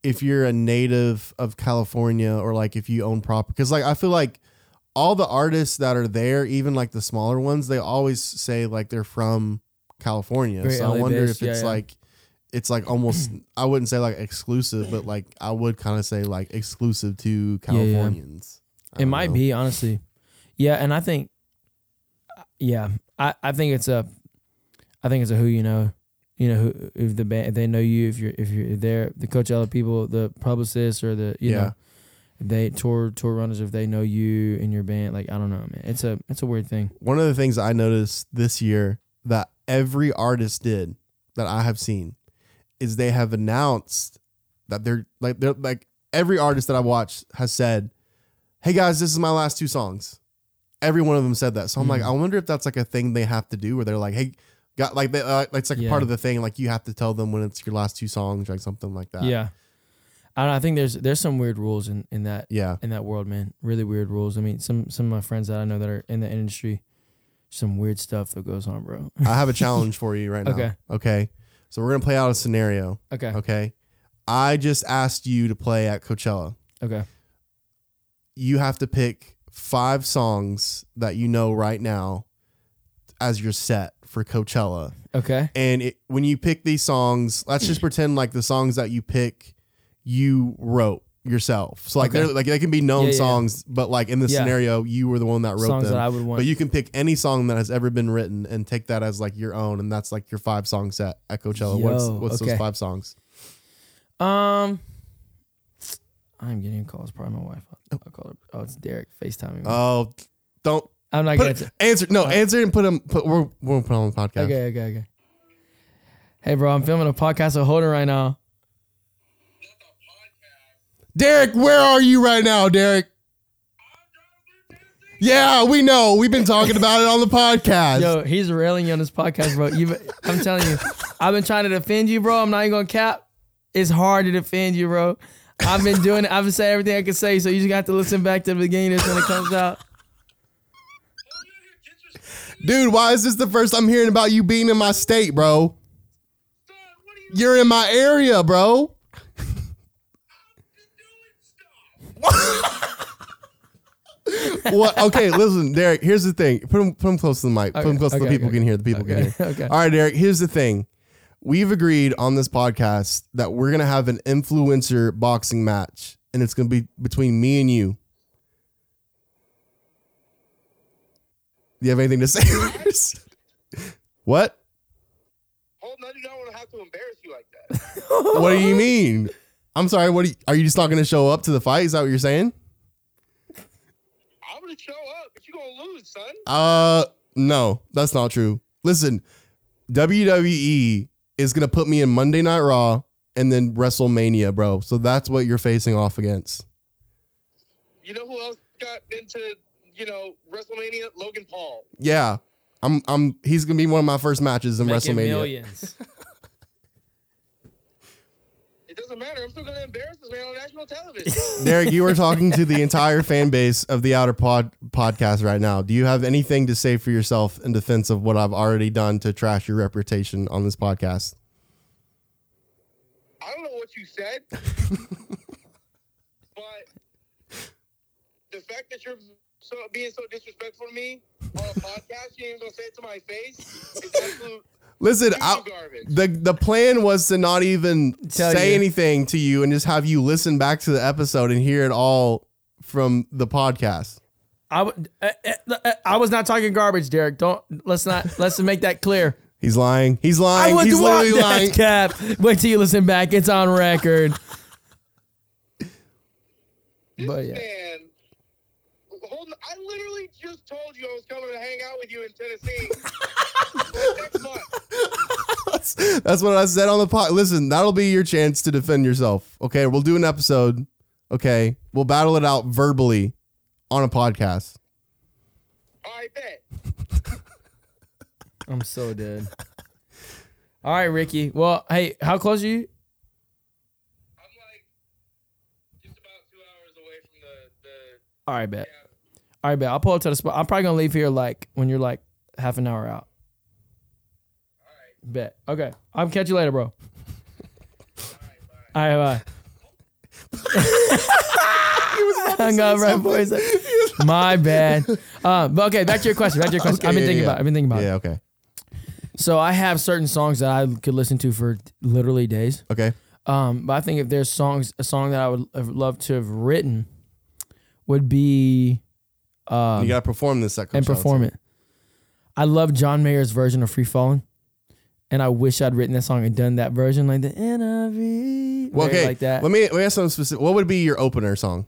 if you're a native of California or like if you own property because like I feel like all the artists that are there, even like the smaller ones, they always say like they're from California. Very so I wonder based, if it's yeah, like it's like almost I wouldn't say like exclusive, but like I would kind of say like exclusive to Yeah, yeah. Californians. It might know. be honestly, yeah. And I think, uh, yeah, I, I think it's a, I think it's a who you know, you know who if the band if they know you if you're if you're there the Coachella people the publicists or the you Yeah. know they tour tour runners if they know you and your band like I don't know man it's a it's a weird thing One of the things I noticed this year that every artist did that I have seen is they have announced that they're like they're like every artist that I watched has said, "Hey guys, this is my last two songs." Every one of them said that. So I'm like, Mhm. I wonder if that's like a thing they have to do where they're like, "Hey, got like they, uh, it's like a Yeah. part of the thing like you have to tell them when it's your last two songs like something like that." yeah I don't know, I think there's there's some weird rules in in that Yeah. in that world man really weird rules I mean some some of my friends that I know that are in the industry some weird stuff that goes on bro I have a challenge for you right now. Okay. Okay. So we're going to play out a scenario, okay okay? I just asked you to play at Coachella. okay you have to pick five songs that you know right now as your set for Coachella. okay And it, when you pick these songs, let's just pretend like the songs that you pick, you wrote yourself. So like Okay. they're like they can be known Yeah, yeah. songs, but like in this Yeah. scenario, you were the one that wrote songs them. that I would want but you can pick any song that has ever been written and take that as like your own, and that's like your five song set at Coachella. what's Yo, what's okay. those five songs? Um, I'm getting a call. It's probably my wife. I'll, I'll call her. Oh, it's Derek FaceTiming me. Oh, don't I'm not gonna. answer. No, Uh, answer and put them. Put we're we're put on the podcast. okay, okay, okay. Hey, bro, I'm filming a podcast with Holden right now. Derek, where are you right now, Derek? Yeah, we know. We've been talking about it on the podcast. Yo, he's railing you on this podcast, bro. You, I'm telling you, I've been trying to defend you, bro. I'm not even gonna cap. It's hard to defend you, bro. I've been doing it. I've been saying everything I could say, so you just got to listen back to the beginning this when it comes out. Dude, why is this the first I'm hearing about you being in my state, bro? You're in my area, bro. what? Okay, listen, Derek. Here's the thing. Put him, put him close to the mic. Put him Okay, close so the okay, people okay. can hear. The people can Okay, hear. okay. All right, Derek. Here's the thing. We've agreed on this podcast that we're gonna have an influencer boxing match, and it's gonna be between me and you. Do you have anything to say? what? Hold on, you don't want to have to embarrass you like that. What do you mean? I'm sorry. What do you, are you just not going to show up to the fight? Is that what you're saying? I'm gonna show up, but you're gonna lose, son. Uh, no, that's not true. Listen, WWE is going to put me in Monday Night Raw and then WrestleMania, bro. So that's what you're facing off against. You know who else got into, you know, WrestleMania? Logan Paul. Yeah, I'm. I'm. He's going to be one of my first matches in Making WrestleMania. millions. It doesn't matter. I'm still gonna embarrass this man on national television. Derek, you are talking to the entire fan base of the Outer Pod podcast right now. Do you have anything to say for yourself in defense of what I've already done to trash your reputation on this podcast? I don't know what you said, but so being so disrespectful to me on a podcast. You ain't gonna say it to my face. It's absolute Listen, I, the the plan was to not even Tell say you. anything to you and just have you listen back to the episode and hear it all from the podcast. I would. Uh, uh, uh, I was not talking garbage, Derek. Don't let's not let's make that clear. He's lying. He's lying. would He's want literally that lying. cap. Wait till you listen back. It's on record. This But yeah. man. Hold on, I literally just told you I was coming to hang out with you in Tennessee next month. That's, that's what I said on the pod. Listen, that'll be your chance to defend yourself. Okay, we'll do an episode. Okay, we'll battle it out verbally on a podcast. I bet. I'm so dead. All right, Ricky. Well, hey, how close are you? I'm like just about two hours away from the the. All right, bet. Yeah. All right, bet. I'll pull up to the spot. I'm probably gonna leave here like when you're like half an hour out. All right. Bet. Okay. I'll catch you later, bro. All right. Bye. All right, bye. Hung up right before he said- My bad. Um, but okay, back to your question. Back to your question. Okay, I've been yeah, thinking yeah. about. It. I've been thinking about. it. Yeah. Okay. So I have certain songs that I could listen to for literally days. Okay. Um, but I think if there's songs, a song that I would have loved to have written would be, um, you gotta perform this at and perform it. I love John Mayer's version of Free Falling. And I wish I'd written that song and done that version like the NIV. Well, okay. Like that. Let me let me ask something specific. What would be your opener song?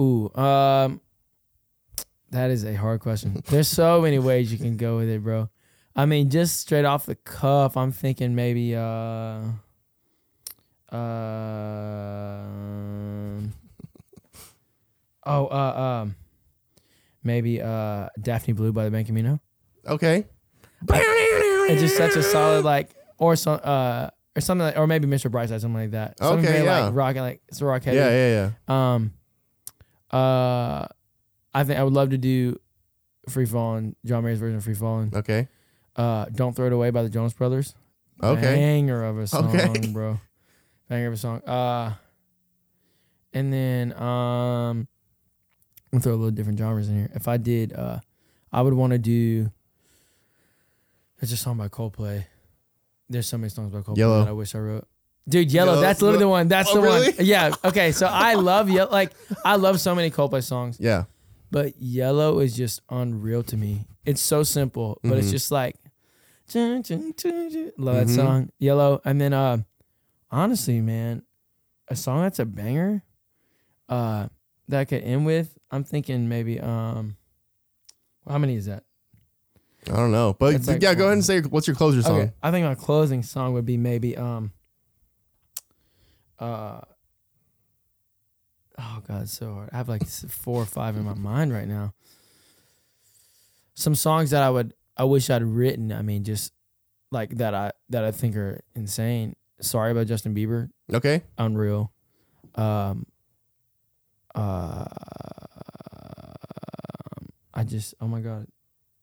Ooh, um, that is a hard question. There's so many ways you can go with it, bro. I mean, just straight off the cuff, I'm thinking maybe uh, um, oh, uh, um, maybe uh, Daphne Blue by the Band Camino. Okay. It's just such a solid like, or some uh, or something like, or maybe Mr. Brightside, something like that. Something Okay, very, yeah. like rock, like it's a rock heavy. Yeah. Yeah. Yeah. Um, uh, I think I would love to do Free Falling, John Mayer's version of Free Falling. Okay. Uh, Don't Throw It Away by the Jonas Brothers. Okay. Banger of a song, Okay. bro. Banger of a song. Uh, and then um, I'm gonna throw a little different genres in here. If I did, uh, I would want to do. There's a song by Coldplay. There's so many songs by Coldplay Yellow. that I wish I wrote. Dude, Yellow, Yellow- that's literally the one. That's Oh, the really? one. Yeah. Okay. So I love Yellow. Like I love so many Coldplay songs, Yeah. but Yellow is just unreal to me. It's so simple, but it's Mhm. just like love that Mhm. song. Yellow. And then uh honestly, man, a song that's a banger, uh, that I could end with, I'm thinking maybe um how many is that? I don't know, but like yeah, go ahead and say what's your closer song. Okay. I think my closing song would be maybe um uh oh god, it's so hard. I have like four or five in my mind right now. Some songs that I would I wish I'd written. I mean, just like that I that I think are insane. Sorry about Justin Bieber, Okay. unreal. Um uh I just oh my god,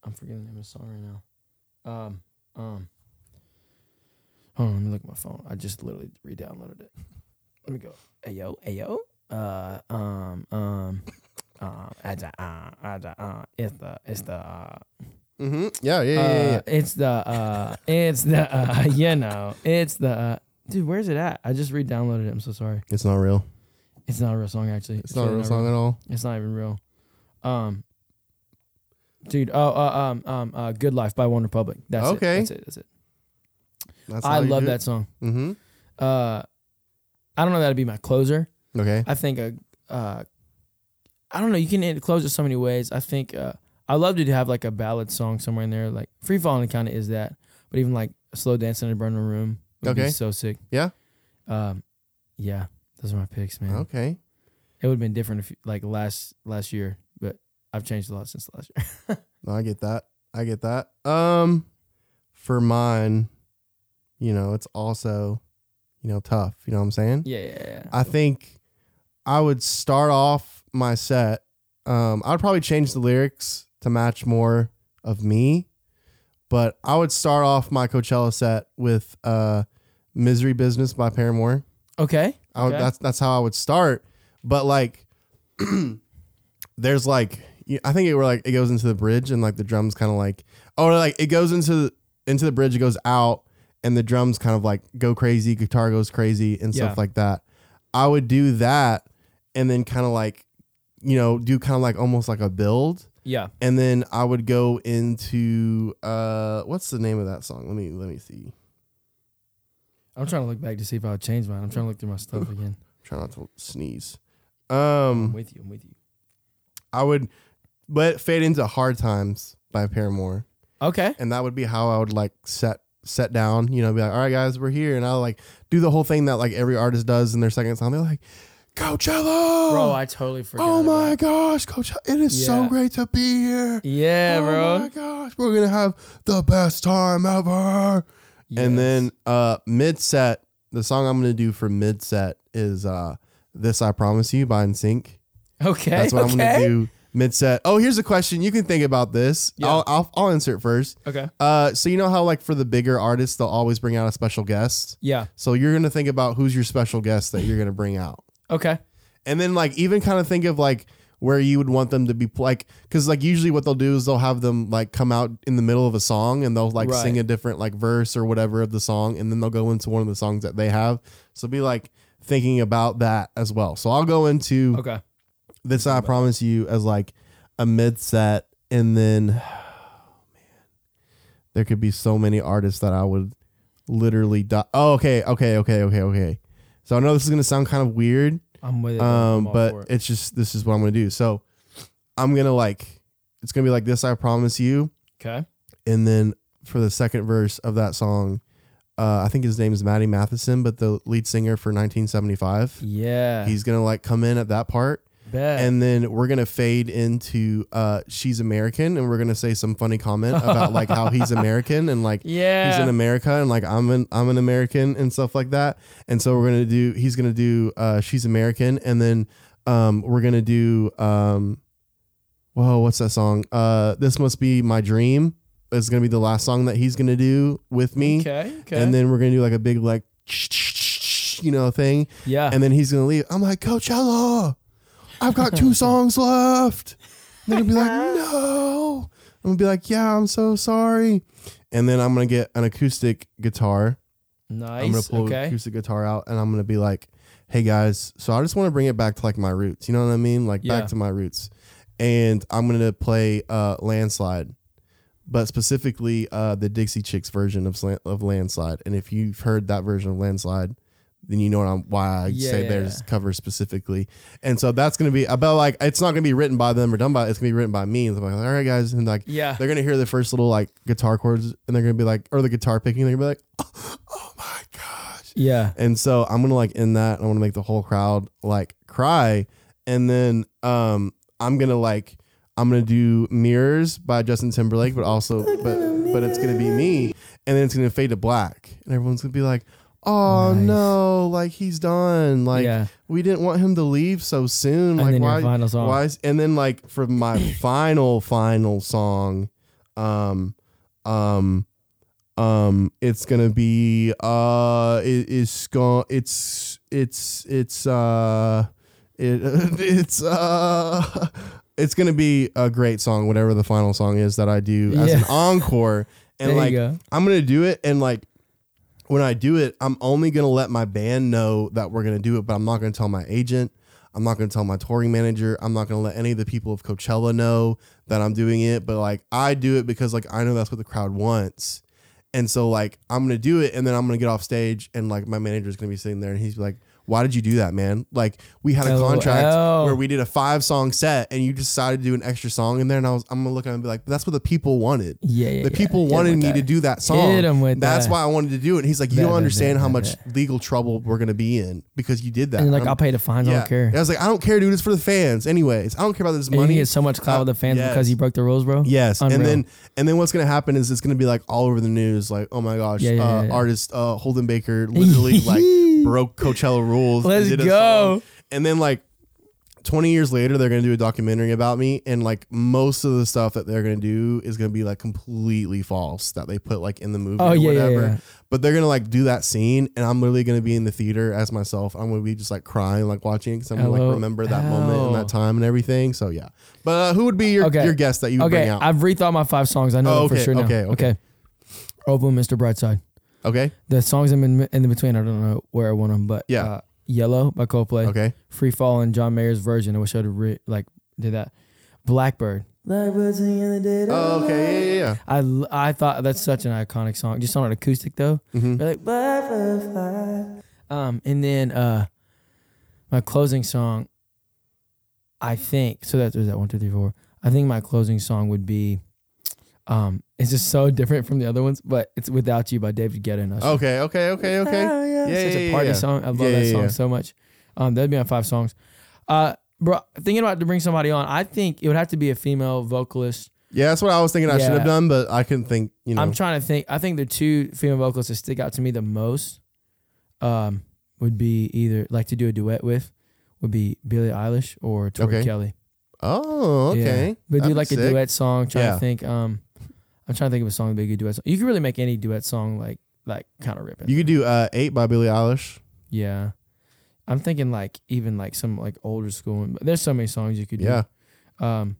I'm forgetting the name of the song right now. Um um Hold on, let me look at my phone. I just literally re-downloaded it. Let me go. Ayo, ayo. Uh um um um aja, uh, aja, uh, it's the it's the uh, Mm-hmm. Yeah. Yeah. Yeah. yeah, uh, it's the uh it's the uh you know it's the uh, dude where's it at? I just re-downloaded it. I'm so sorry. It's not real. It's not a real song actually. It's not a real song at all. It's not even real. Um, dude. Oh, uh, um, um, uh, "Good Life" by OneRepublic. That's Okay. It. That's it. That's it. That's I love that song. Mm-hmm. Uh, I don't know that'd be my closer. Okay. I think a, uh, I don't know. You can close it so many ways. I think uh, I love to have like a ballad song somewhere in there. Like "Free Falling" kind of is that, but even like "Slow Dancing in a Burning Room" would Okay. be so sick. Yeah? Um, yeah. Those are my picks, man. Okay. It would have been different if like last last year, but I've changed a lot since last year. No, I get that. I get that. Um, for mine, you know, it's also, you know, tough. You know what I'm saying? yeah, yeah, yeah. I think I would start off my set. Um, I'd probably change the lyrics to match more of me, but I would start off my Coachella set with uh, "Misery Business" by Paramore. Okay. I would, Okay. that's that's how I would start. But like, there's like I think it were like it goes into the bridge and like the drums kind of like oh like it goes into the, into the bridge, it goes out, and the drums kind of like go crazy, guitar goes crazy and stuff like that. I would do that and then kind of like you know do kind of like almost like a build Yeah. and then I would go into uh what's the name of that song? Let me let me see. I'm trying to look back to see if I would change mine. I'm trying to look through my stuff again. Try not to sneeze. I'm Um with you. I'm with you. I would but fade into Hard Times by Paramore. Okay. And that would be how I would like set set down, you know, be like, all right guys, we're here and I'll like do the whole thing that like every artist does in their second song. They're like, Coachella Bro, I totally forgot. Oh my about- gosh, Coachella. It is so great to be here. Yeah, oh bro. Oh my gosh, we're gonna have the best time ever. And then uh mid set, the song I'm gonna do for mid set is uh This I Promise You by NSYNC. Okay. That's what okay. I'm gonna do mid set. Oh, here's a question. You can think about this. Yeah. I'll, I'll I'll answer it first. Okay. Uh so you know how like for the bigger artists they'll always bring out a special guest. Yeah. So you're gonna think about who's your special guest that you're gonna bring out. Okay. And then like even kind of think of like where you would want them to be like because like usually what they'll do is they'll have them like come out in the middle of a song and they'll like Right. sing a different like verse or whatever of the song and then they'll go into one of the songs that they have. So be like thinking about that as well. So I'll go into Okay. this I promise you as like a mid set and then oh man there could be so many artists that I would literally die. Oh okay, okay, okay, okay, okay. So I know this is gonna sound kind of weird, I'm with it. bro. I'm um, but it. it's just this is what I'm gonna do. So I'm gonna like it's gonna be like this. I promise you, okay. and then for the second verse of that song, uh, I think his name is Matty Matheson, but the lead singer for 1975. Yeah. He's gonna like come in at that part, Bet. and then we're gonna fade into uh, she's American, and we're gonna say some funny comment about like how he's American and like yeah. he's in America and like I'm an I'm an American and stuff like that. And so we're gonna do he's gonna do uh she's American and then um we're gonna do um whoa what's that song? Uh this must be my dream. It's gonna be the last song that he's gonna do with me. okay. Okay. And then we're gonna do like a big like you know thing. yeah. And then he's gonna leave. I'm like, Coachella, I've got two songs left. And they're gonna be like, no. I'm gonna be like, yeah, I'm so sorry. And then I'm gonna get an acoustic guitar. nice. I'm gonna pull an okay. acoustic guitar out and I'm gonna be like, hey guys, so I just wanna bring it back to like my roots. You know what I mean? Like Yeah. back to my roots. And I'm gonna play uh landslide. But specifically uh the Dixie Chicks version of of Landslide. And if you've heard that version of Landslide, then you know what I'm why I Yeah, say yeah, there's yeah. cover specifically. And so that's gonna be about like it's not gonna be written by them or done by it's gonna be written by me. And I'm like, all right guys, and like Yeah. they're gonna hear the first little like guitar chords and they're gonna be like or the guitar picking, they're gonna be like, oh, oh my gosh. Yeah. And so I'm gonna like end that. I want to make the whole crowd like cry, and then um I'm gonna like I'm gonna do Mirrors by Justin Timberlake, but also but but it's gonna be me, and then it's gonna fade to black, and everyone's gonna be like, oh Nice. no, like he's done, like yeah. we didn't want him to leave so soon, And like why final song. why is, and then like for my final final song, um um um it's gonna be uh it is going it's it's it's uh it it's uh it's gonna be a great song whatever the final song is that i do as an encore and there like i'm gonna do it and like when i do it i'm only gonna let my band know that we're gonna do it but i'm not gonna tell my agent. I'm not gonna tell my touring manager. I'm not gonna let any of the people of coachella know that i'm doing it but like i do it because like i know that's what the crowd wants. And so like I'm gonna do it, and then I'm gonna get off stage, and like my manager's gonna be sitting there, and he's like, "Why did you do that, man? Like we had a contract where we did a five song set, and you decided to do an extra song in there." And I was, I'm gonna look at him and be like, "That's what the people wanted. Yeah. yeah The yeah. people Hit wanted me that. to do that song. Hit 'em with That's that. why I wanted to do it." And he's like, "You Bet, don't understand how much legal trouble we're gonna be in because you did that." And you're like, I'm- I'll pay the fines. I don't care. And I was like, "I don't care, dude. It's for the fans, anyways. I don't care about this And money." you get so much clout Uh, with the fans yes. because you broke the rules, bro. Yes, Unreal. and then and then what's gonna happen is it's gonna be like all over the news, like oh my gosh, Yeah, yeah, uh, yeah, yeah. artist uh, Holden Baker literally like broke Coachella rules. and Let's did a go. song. And then like 20 years later they're gonna do a documentary about me and like most of the stuff that they're gonna do is gonna be like completely false that they put like in the movie Oh, or yeah, yeah, whatever yeah. but they're gonna like do that scene and i'm literally gonna be in the theater as myself i'm gonna be just like crying like watching because i'm gonna like remember that moment and that time and everything so yeah but uh, who would be your, Okay. your guest that you would bring Okay, out I've rethought my five songs. I know Oh, them for sure now. okay, okay. Open Mr. Brightside. Okay The songs I'm in, in in between, I don't know where I want them, but Yeah. uh, Yellow by Coldplay. okay Free Fall and John Mayer's version. I wish I'd have re- like did that. Blackbird. Blackbird singing in the dead. oh, okay yeah yeah I, l- I thought that's such an iconic song. Just on an acoustic though. yeah Mhm. They're like butterfly. Um, and then uh, my closing song. I think so. That was that one, two, three, four. I think my closing song would be, um, it's just so different from the other ones, but it's "Without You" by David Guetta and Usher. okay okay okay okay Oh, yeah. Yeah, such yeah, a party yeah. song. I love Yeah, that song so much. Um, that'd be my five songs. Uh, bro, thinking about to bring somebody on, I think it would have to be a female vocalist. yeah that's what i was thinking i should have done but i couldn't think you know I'm trying to think. I think the two female vocalists that stick out to me the most, um, would be either like to do a duet with, would be Billie Eilish or Tori Okay. Kelly. oh okay. But do like a sick. duet song. Trying to think. Um, I'm trying to think of a song be a good duet song. You can really make any duet song like like kind of rip it. you could do uh eight by billie eilish Yeah. I'm thinking like even like some like older school there's so many songs you could do. yeah Um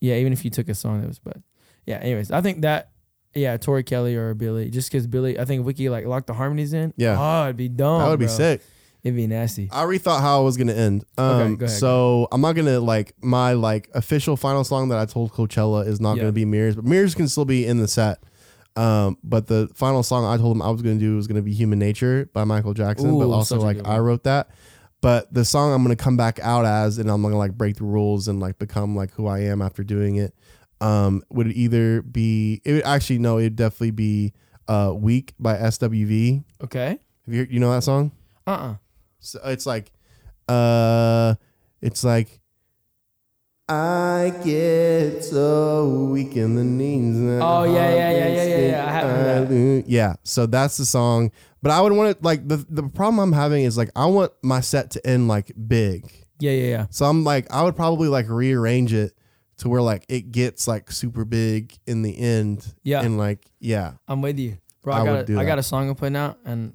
yeah, even if you took a song that was but yeah, anyways, I think that yeah, Tori Kelly or Billy, just because Billy, I think could like lock the harmonies in, Yeah. oh, it'd be dumb. that would be bro. sick It'd be nasty. I rethought how I was gonna end. Um, Okay, go ahead, so I'm not gonna like my like official final song that I told Coachella is not Yeah. gonna be Mirrors, but Mirrors can still be in the set. Um, but the final song I told him I was gonna do was gonna be Human Nature by Michael Jackson, but Ooh, also such a like good I wrote that. But the song I'm gonna come back out as, and I'm gonna like break the rules and like become like who I am after doing it. Um, would either be it would actually no, it'd definitely be uh Weak by SWV. Okay. Have you you know that song? Uh uh So it's like, uh, it's like, I get so weak in the knees. Oh, yeah, yeah, yeah, yeah, yeah, yeah. I have that. Yeah, so that's the song. But I would want it like the the problem I'm having is like I want my set to end like big. Yeah, yeah, yeah. So I'm like I would probably like rearrange it to where like it gets like super big in the end. Yeah. and like yeah, I'm with you. Bro, I I, would got a, I got a song I'm putting out and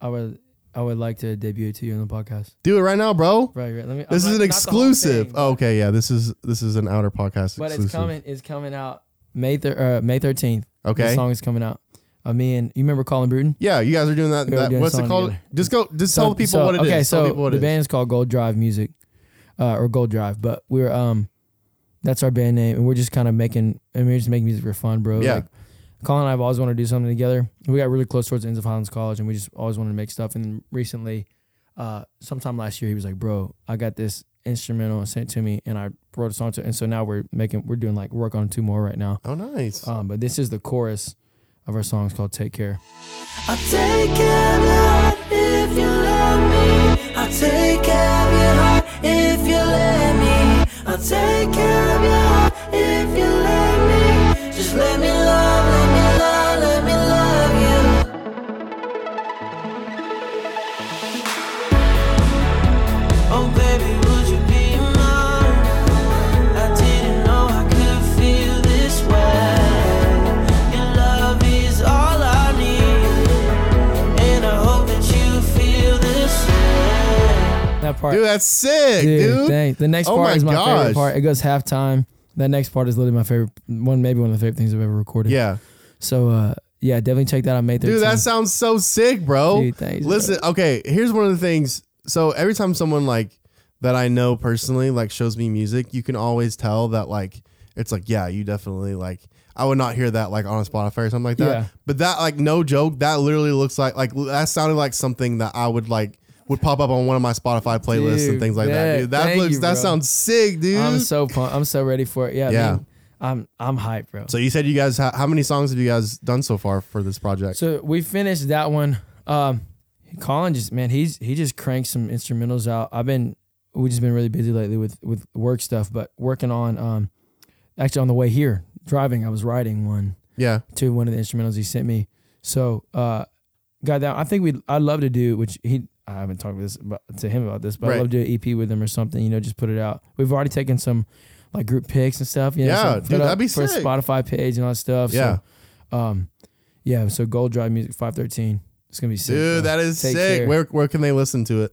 I would I would like to debut it to you on the podcast. do it right now, bro. Right, right. Let me This I'm is not- an not the whole exclusive. thing, oh, okay, yeah, this is this is an outer podcast But exclusive. it's coming. It's coming out May thir- uh, May thirteenth. The Okay. song is coming out. Uh, me and you remember Colin Bruton? Yeah, you guys are doing that. We were that doing a what's it song called? together. Just go. Just tell the people what it is. okay, Tell so people what the is. band is called Gold Drive Music, uh, or Gold Drive. But we're um, that's our band name, and we're just kind of making. and we're just making music for fun, bro. Yeah. Like, Colin and I have always wanted to do something together. We got really close towards the ends of Highlands College, and we just always wanted to make stuff. And then recently, uh, sometime last year, he was like, "Bro, I got this instrumental sent to me, and I wrote a song to." it. And so now we're making, we're doing like work on two more right now. Oh, nice. Um, but this is the chorus of our song. It's called "Take Care." I'll take care of your heart if you let me. I'll take care of your heart if you let me. I'll take care of your heart if you let me. Just let me love, let me love, let me love you. Oh baby, would you be mine? I didn't know I could feel this way. Your love is all I need, and I hope that you feel the same. That part, dude, that's sick, dude. thanks. The next Oh part my is my gosh. favorite part. It goes halftime. That next part is literally my favorite one, maybe one of the favorite things I've ever recorded. Yeah, So uh, yeah, definitely check that out May 13th. dude, that sounds so sick, bro. Dude, thanks, bro. Listen, okay. Here's one of the things. So every time someone like that I know personally like shows me music, you can always tell that like it's like yeah, you definitely like. I would not hear that like on a Spotify or something like that. Yeah. But that like no joke, that literally looks like like that sounded like something that I would like would pop up on one of my Spotify playlists and things like that. Dude, that looks you, that sounds sick, dude. I'm so pumped. I'm so ready for it. Yeah, Yeah. man, I'm I'm hyped, bro. So you said you guys ha- how many songs have you guys done so far for this project? So we finished that one. Um, Colin just man, he's he just cranked some instrumentals out. I've been we just been really busy lately with with work stuff, but working on um actually on the way here driving, I was writing one yeah, to one of the instrumentals he sent me. So uh got that. I think we I'd love to do which he I haven't talked with this about, to him about this, but Right. I'd love to do an EP with him or something. You know, just put it out. We've already taken some like group pics and stuff. You know, Yeah, so dude, that'd be for a sick. Spotify page and all that stuff. Yeah. So, um, yeah. So Gold Drive Music five thirteen. It's gonna be sick. Dude, bro. that is Take sick. care. Where where can they listen to it?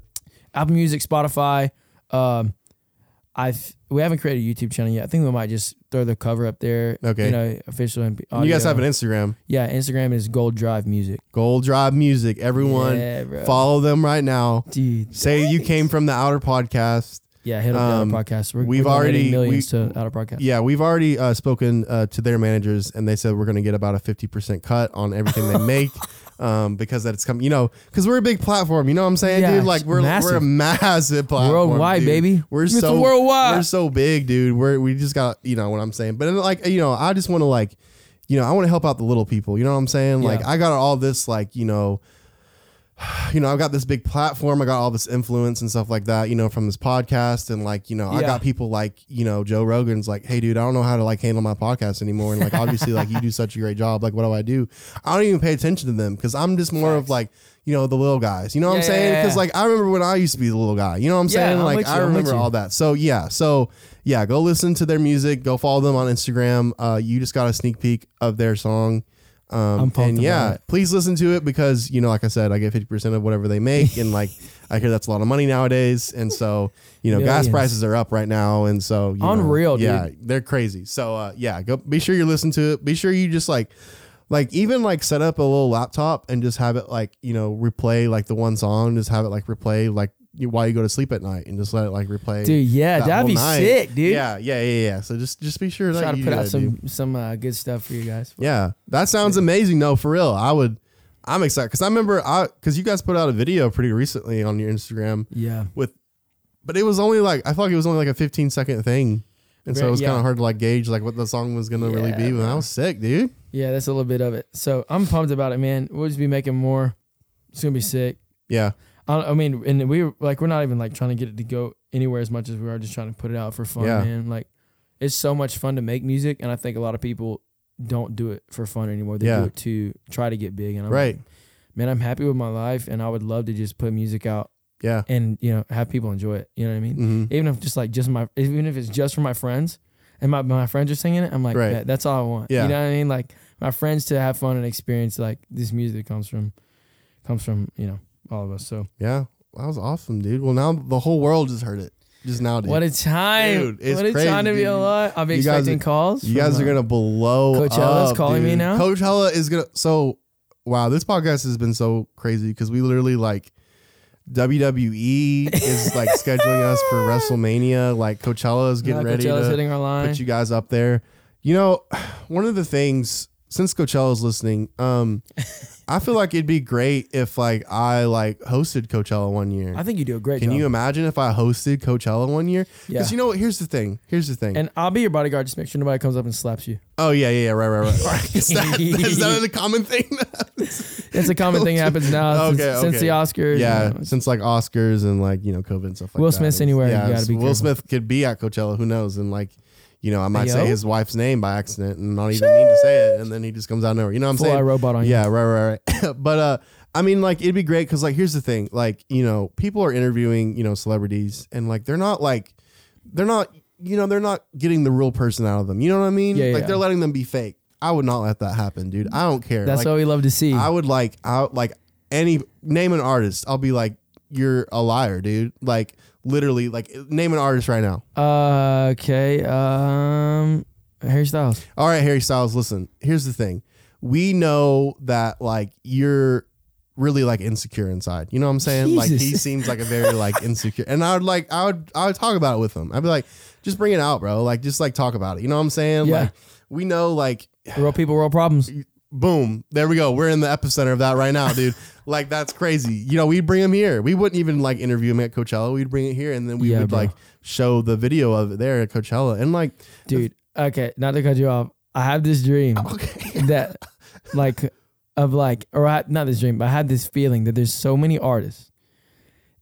Apple Music, Spotify. Um, I we haven't created a YouTube channel yet. I think we might just throw the cover up there. Okay. You know, official. and you guys have an Instagram, Yeah, Instagram is Gold Drive Music. Gold Drive Music. Everyone, Yeah, follow them right now. Dude. Say you came from the Outer Podcast. Yeah, hit up Um, the Outer Podcast. We're, we've we're already- millions we- to Outer Podcast. Yeah, we've already uh, spoken uh, to their managers, and they said we're going to get about a fifty percent cut on everything they make. Um, because that it's come, you know, because we're a big platform. You know what I'm saying, Yeah, dude? Like we're massive. we're a massive platform, Worldwide, dude. baby. We're It's so worldwide. We're so big, dude. We're we just got you know what I'm saying. But like you know, I just want to like, you know, I want to help out the little people. You know what I'm saying? Like Yeah. I got all this like you know, you know, I've got this big platform. I got all this influence and stuff like that. You know, from this podcast and like you know, I got people like you know Joe Rogan's like, hey, dude, I don't know how to like handle my podcast anymore. And like obviously, like you do such a great job. Like, what do I do? I don't even pay attention to them because I'm just more of like. You know the little guys. You know what I'm saying? Because yeah. like I remember when I used to be the little guy. You know what I'm Yeah, saying? I'm Like you, I remember all that. So yeah, so yeah, go listen to their music. Go follow them on Instagram. Uh, you just got a sneak peek of their song. Um, I'm pumped and yeah, please listen to it because you know, like I said, I get fifty percent of whatever they make, and like I hear that's a lot of money nowadays. And so you know, gas prices are up right now, and so you know, Unreal, dude. Yeah, they're crazy. So uh, yeah, go be sure you listen to it. Be sure you just like. Like even like set up a little laptop and just have it like you know replay like the one song, just have it like replay like you, while you go to sleep at night, and just let it like replay. Dude, yeah, that that'd be night. sick, dude. Yeah, yeah, yeah, yeah. So just just be sure that Try to put out that, some dude. some uh, good stuff for you guys. Yeah, that sounds amazing. though. for real. I would. I'm excited because I remember I because you guys put out a video pretty recently on your Instagram Yeah. with, but it was only like I felt like it was only like a 15 second thing, and so it was kind of hard to like gauge like what the song was gonna really be. But that was sick, dude. Yeah, that's a little bit of it. So I'm pumped about it, man. We'll just be making more. It's gonna be sick. Yeah, I, I mean, and we were like, we're not even like trying to get it to go anywhere as much as we are just trying to put it out for fun, Yeah. man. Like, it's so much fun to make music, and I think a lot of people don't do it for fun anymore. They Yeah. do it to try to get big. And I'm right. like, man, I'm happy with my life, and I would love to just put music out Yeah. and you know have people enjoy it. You know what I mean? hmm Even if just like just my, even if it's just for my friends, and my my friends are singing it, I'm like, Right. "Yeah, that's all I want. Yeah. You know what I mean? Like my friends to have fun and experience like this music comes from, comes from you know all of us. So Yeah, that was awesome, dude. Well, now the whole world just heard it just now, dude. what a time! Dude, it's what a crazy, time to be dude. alive. I'll be You expecting are- calls. You guys are uh, gonna blow. Coachella's up, calling me now? Coachella is gonna. So wow, this podcast has been so crazy because we literally like WWE is like scheduling us for WrestleMania. Like Coachella is getting yeah, ready Coachella's to hitting our line. put you guys up there. You know, one of the things since Coachella's listening, um, I feel like it'd be great if like I like hosted Coachella one year. I think you do a great. Can job. you imagine if I hosted Coachella one year? Because Yeah. you know what? Here's the thing. Here's the thing. and I'll be your bodyguard. Just make sure nobody comes up and slaps you. oh yeah, yeah, yeah, right, right, right. right. is, that, is that a common thing? It's a common thing that happens now since, Okay, since okay. the Oscars. yeah, you know, since like Oscars and like you know COVID and stuff like Will that. Smith's It's- anywhere, you gotta be Will careful. Smith could be at Coachella. Who knows? And like, you know, I might say his wife's name by accident and not even mean to say it, and then he just comes out of nowhere. You know what I'm full saying? robot on you. Yeah, right, right, right. but uh, I mean, like, it'd be great because, like, here's the thing: like, you know, people are interviewing, you know, celebrities, and like, they're not like, they're not, you know, they're not getting the real person out of them. You know what I mean? Yeah, like, yeah. they're letting them be fake. I would not let that happen, dude. I don't care. That's like, what we love to see. I would like, I like any name an artist. I'll be like, you're a liar, dude. Like, literally, like, name an artist right now. Uh, okay. Um, Harry Styles. All right, Harry Styles, listen, here's the thing. We know that like you're really like insecure inside. You know what I'm saying? Like he seems like a very like insecure. And I would like I would I would talk about it with him. I'd be like, just bring it out, bro. Like just like talk about it. You know what I'm saying? Yeah. Like we know like Real people, real problems. Boom, there we go. We're in the epicenter of that right now, dude. like that's crazy. You know, we'd bring him here. We wouldn't even like interview him at Coachella. We'd bring it here and then we Yeah, would bro. like show the video of it there at Coachella. And like Dude, okay, not to cut you off. I have this dream okay. that, like, of like, or I, not this dream, but I had this feeling that there's so many artists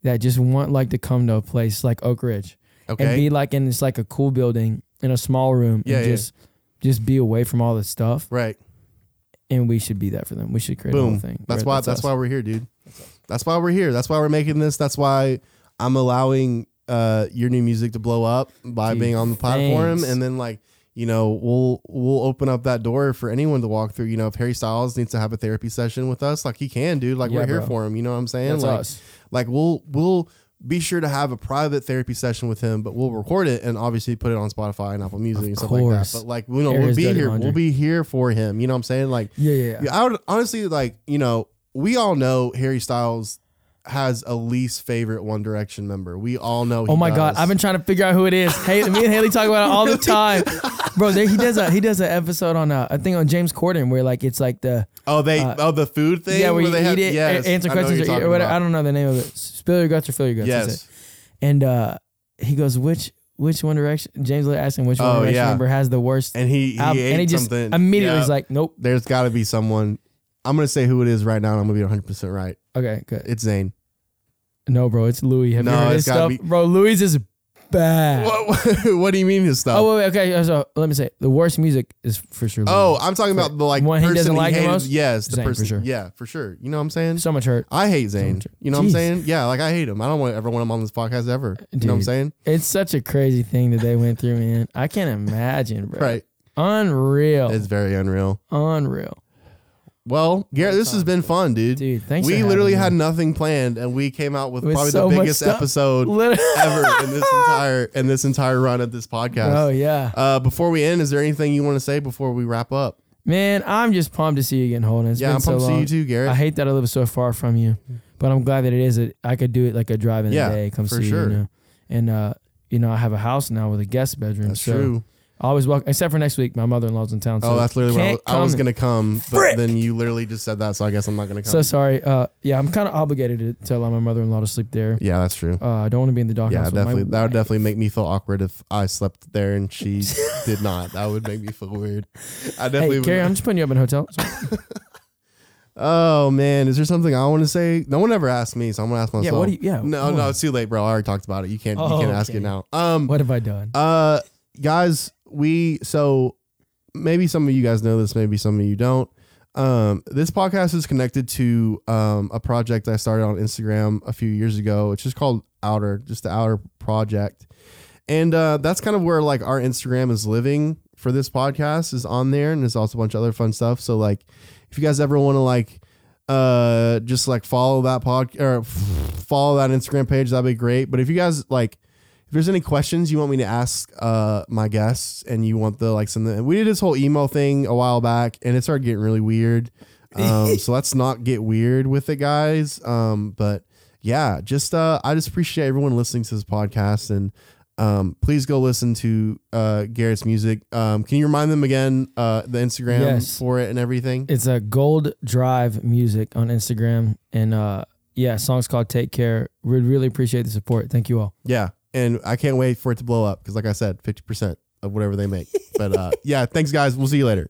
that just want like to come to a place like Oak Ridge and Okay. be like in this like a cool building in a small room Yeah, and yeah. just just be away from all the stuff. right. And we should be that for them. We should create a whole thing. That's where why that's us. why we're here, dude. That's why we're here. That's why we're making this. That's why I'm allowing uh your new music to blow up by Dude, being on the platform, thanks. and then like you know we'll we'll open up that door for anyone to walk through. You know, if Harry Styles needs to have a therapy session with us, like he can, dude. Like Yeah, we're here bro. for him. You know what I'm saying? That's like, us. like we'll we'll be sure to have a private therapy session with him, but we'll record it and obviously put it on Spotify and Apple Music and stuff like that. But like you know, Air we'll be here. We'll be here for him. You know what I'm saying? Like Yeah, yeah, yeah. yeah, I would honestly like, you know, we all know Harry Styles has a least favorite One Direction member. We all know. Oh my god. I've been trying to figure out who it is. Hey, me and Haley talk about it all the time, bro. There, he does a he does an episode on uh, I think on James Corden where like it's like the Oh, they uh, oh the food thing. yeah where you they eat have, it, yes, answer I know what questions or, or whatever. I don't know the name of it. Spill your guts or fill your guts. that's Yes. it. And uh, he goes, which which One Direction? James asked him which One Oh, Direction yeah. member has the worst And he he album, ate and he just something. immediately Yeah. was like, nope. "There's got to be someone." I'm gonna say who it is right now. and I'm gonna be 100 percent right. Okay, good. It's Zayn. No, bro, it's Louis. Have No, you heard it's his gotta stuff, be- bro? Louis is bad. What, what do you mean his stuff? Oh wait, wait, okay. So let me say, the worst music is for sure. Louis. Oh, I'm talking about the like One he person doesn't like the hated- most? Yes, the Zayn, for person. sure. Yeah, for sure. You know what I'm saying? so much hurt. I hate Zayn. much- You know what I'm Jeez. saying? Yeah, like I hate him. I don't want ever want him on this podcast ever. You know what I'm Dude. saying? It's such a crazy thing that they went through, man. I can't imagine, bro. Right. Unreal. It's very unreal. Unreal. Well, Garrett, this has been fun, dude. Dude, thanks we for literally having had me. nothing planned, and we came out with, With probably so the much biggest stuff. episode Literally- ever in this entire in this entire run of this podcast. Oh yeah. Uh, before we end, is there anything you want to say before we wrap up? Man, I'm just pumped to see you again, Holden. It's yeah, been I'm so pumped to see long. you too, Garrett. I hate that I live so far from you, but I'm glad that it is. That I could do it like a drive in Yeah, a day. Come for see sure. you, you know? and uh, you know I have a house now with a guest bedroom. That's so true. Always welcome, except for next week. My mother-in-law's in town. So Oh, that's literally what I was, I was gonna come, but Frick! then you literally just said that, so I guess I'm not gonna come. So sorry. Uh, yeah, I'm kind of obligated to, to allow my mother-in-law to sleep there. yeah, that's true. Uh, I don't want to be in the doghouse. Yeah, definitely. That would definitely make me feel awkward if I slept there and she did not. That would make me feel weird. I definitely. Hey, would Carrie, I'm just putting you up in a hotel. Oh man, is there something I want to say? No one ever asked me, so I'm gonna ask myself. yeah. What do you? Yeah. No, no, on. it's too late, bro. I already talked about it. You can't. Oh, you can't ask it now. Um. What have I done? Uh, guys, we so maybe some of you guys know this, maybe some of you don't. Um, this podcast is connected to um a project I started on Instagram a few years ago. It's just called Outer, just the Outer Project, and uh, that's kind of where like our Instagram is living for this podcast is on there, and there's also a bunch of other fun stuff. So like, if you guys ever want to like uh just like follow that pod or follow that Instagram page, that'd be great. But if you guys like there's any questions you want me to ask uh my guests and you want the like the we did this whole email thing a while back and it started getting really weird. Um so let's not get weird with it guys. Um but yeah, just uh I just appreciate everyone listening to this podcast and um please go listen to uh Garrett's music. Um can you remind them again uh the Instagram Yes. for it and everything? It's a Gold Drive Music on Instagram, and uh, yeah, song's called "Take Care." We'd really appreciate the support. Thank you all. Yeah, and I can't wait for it to blow up because, like I said, fifty percent of whatever they make. But uh, yeah, thanks guys. We'll see you later.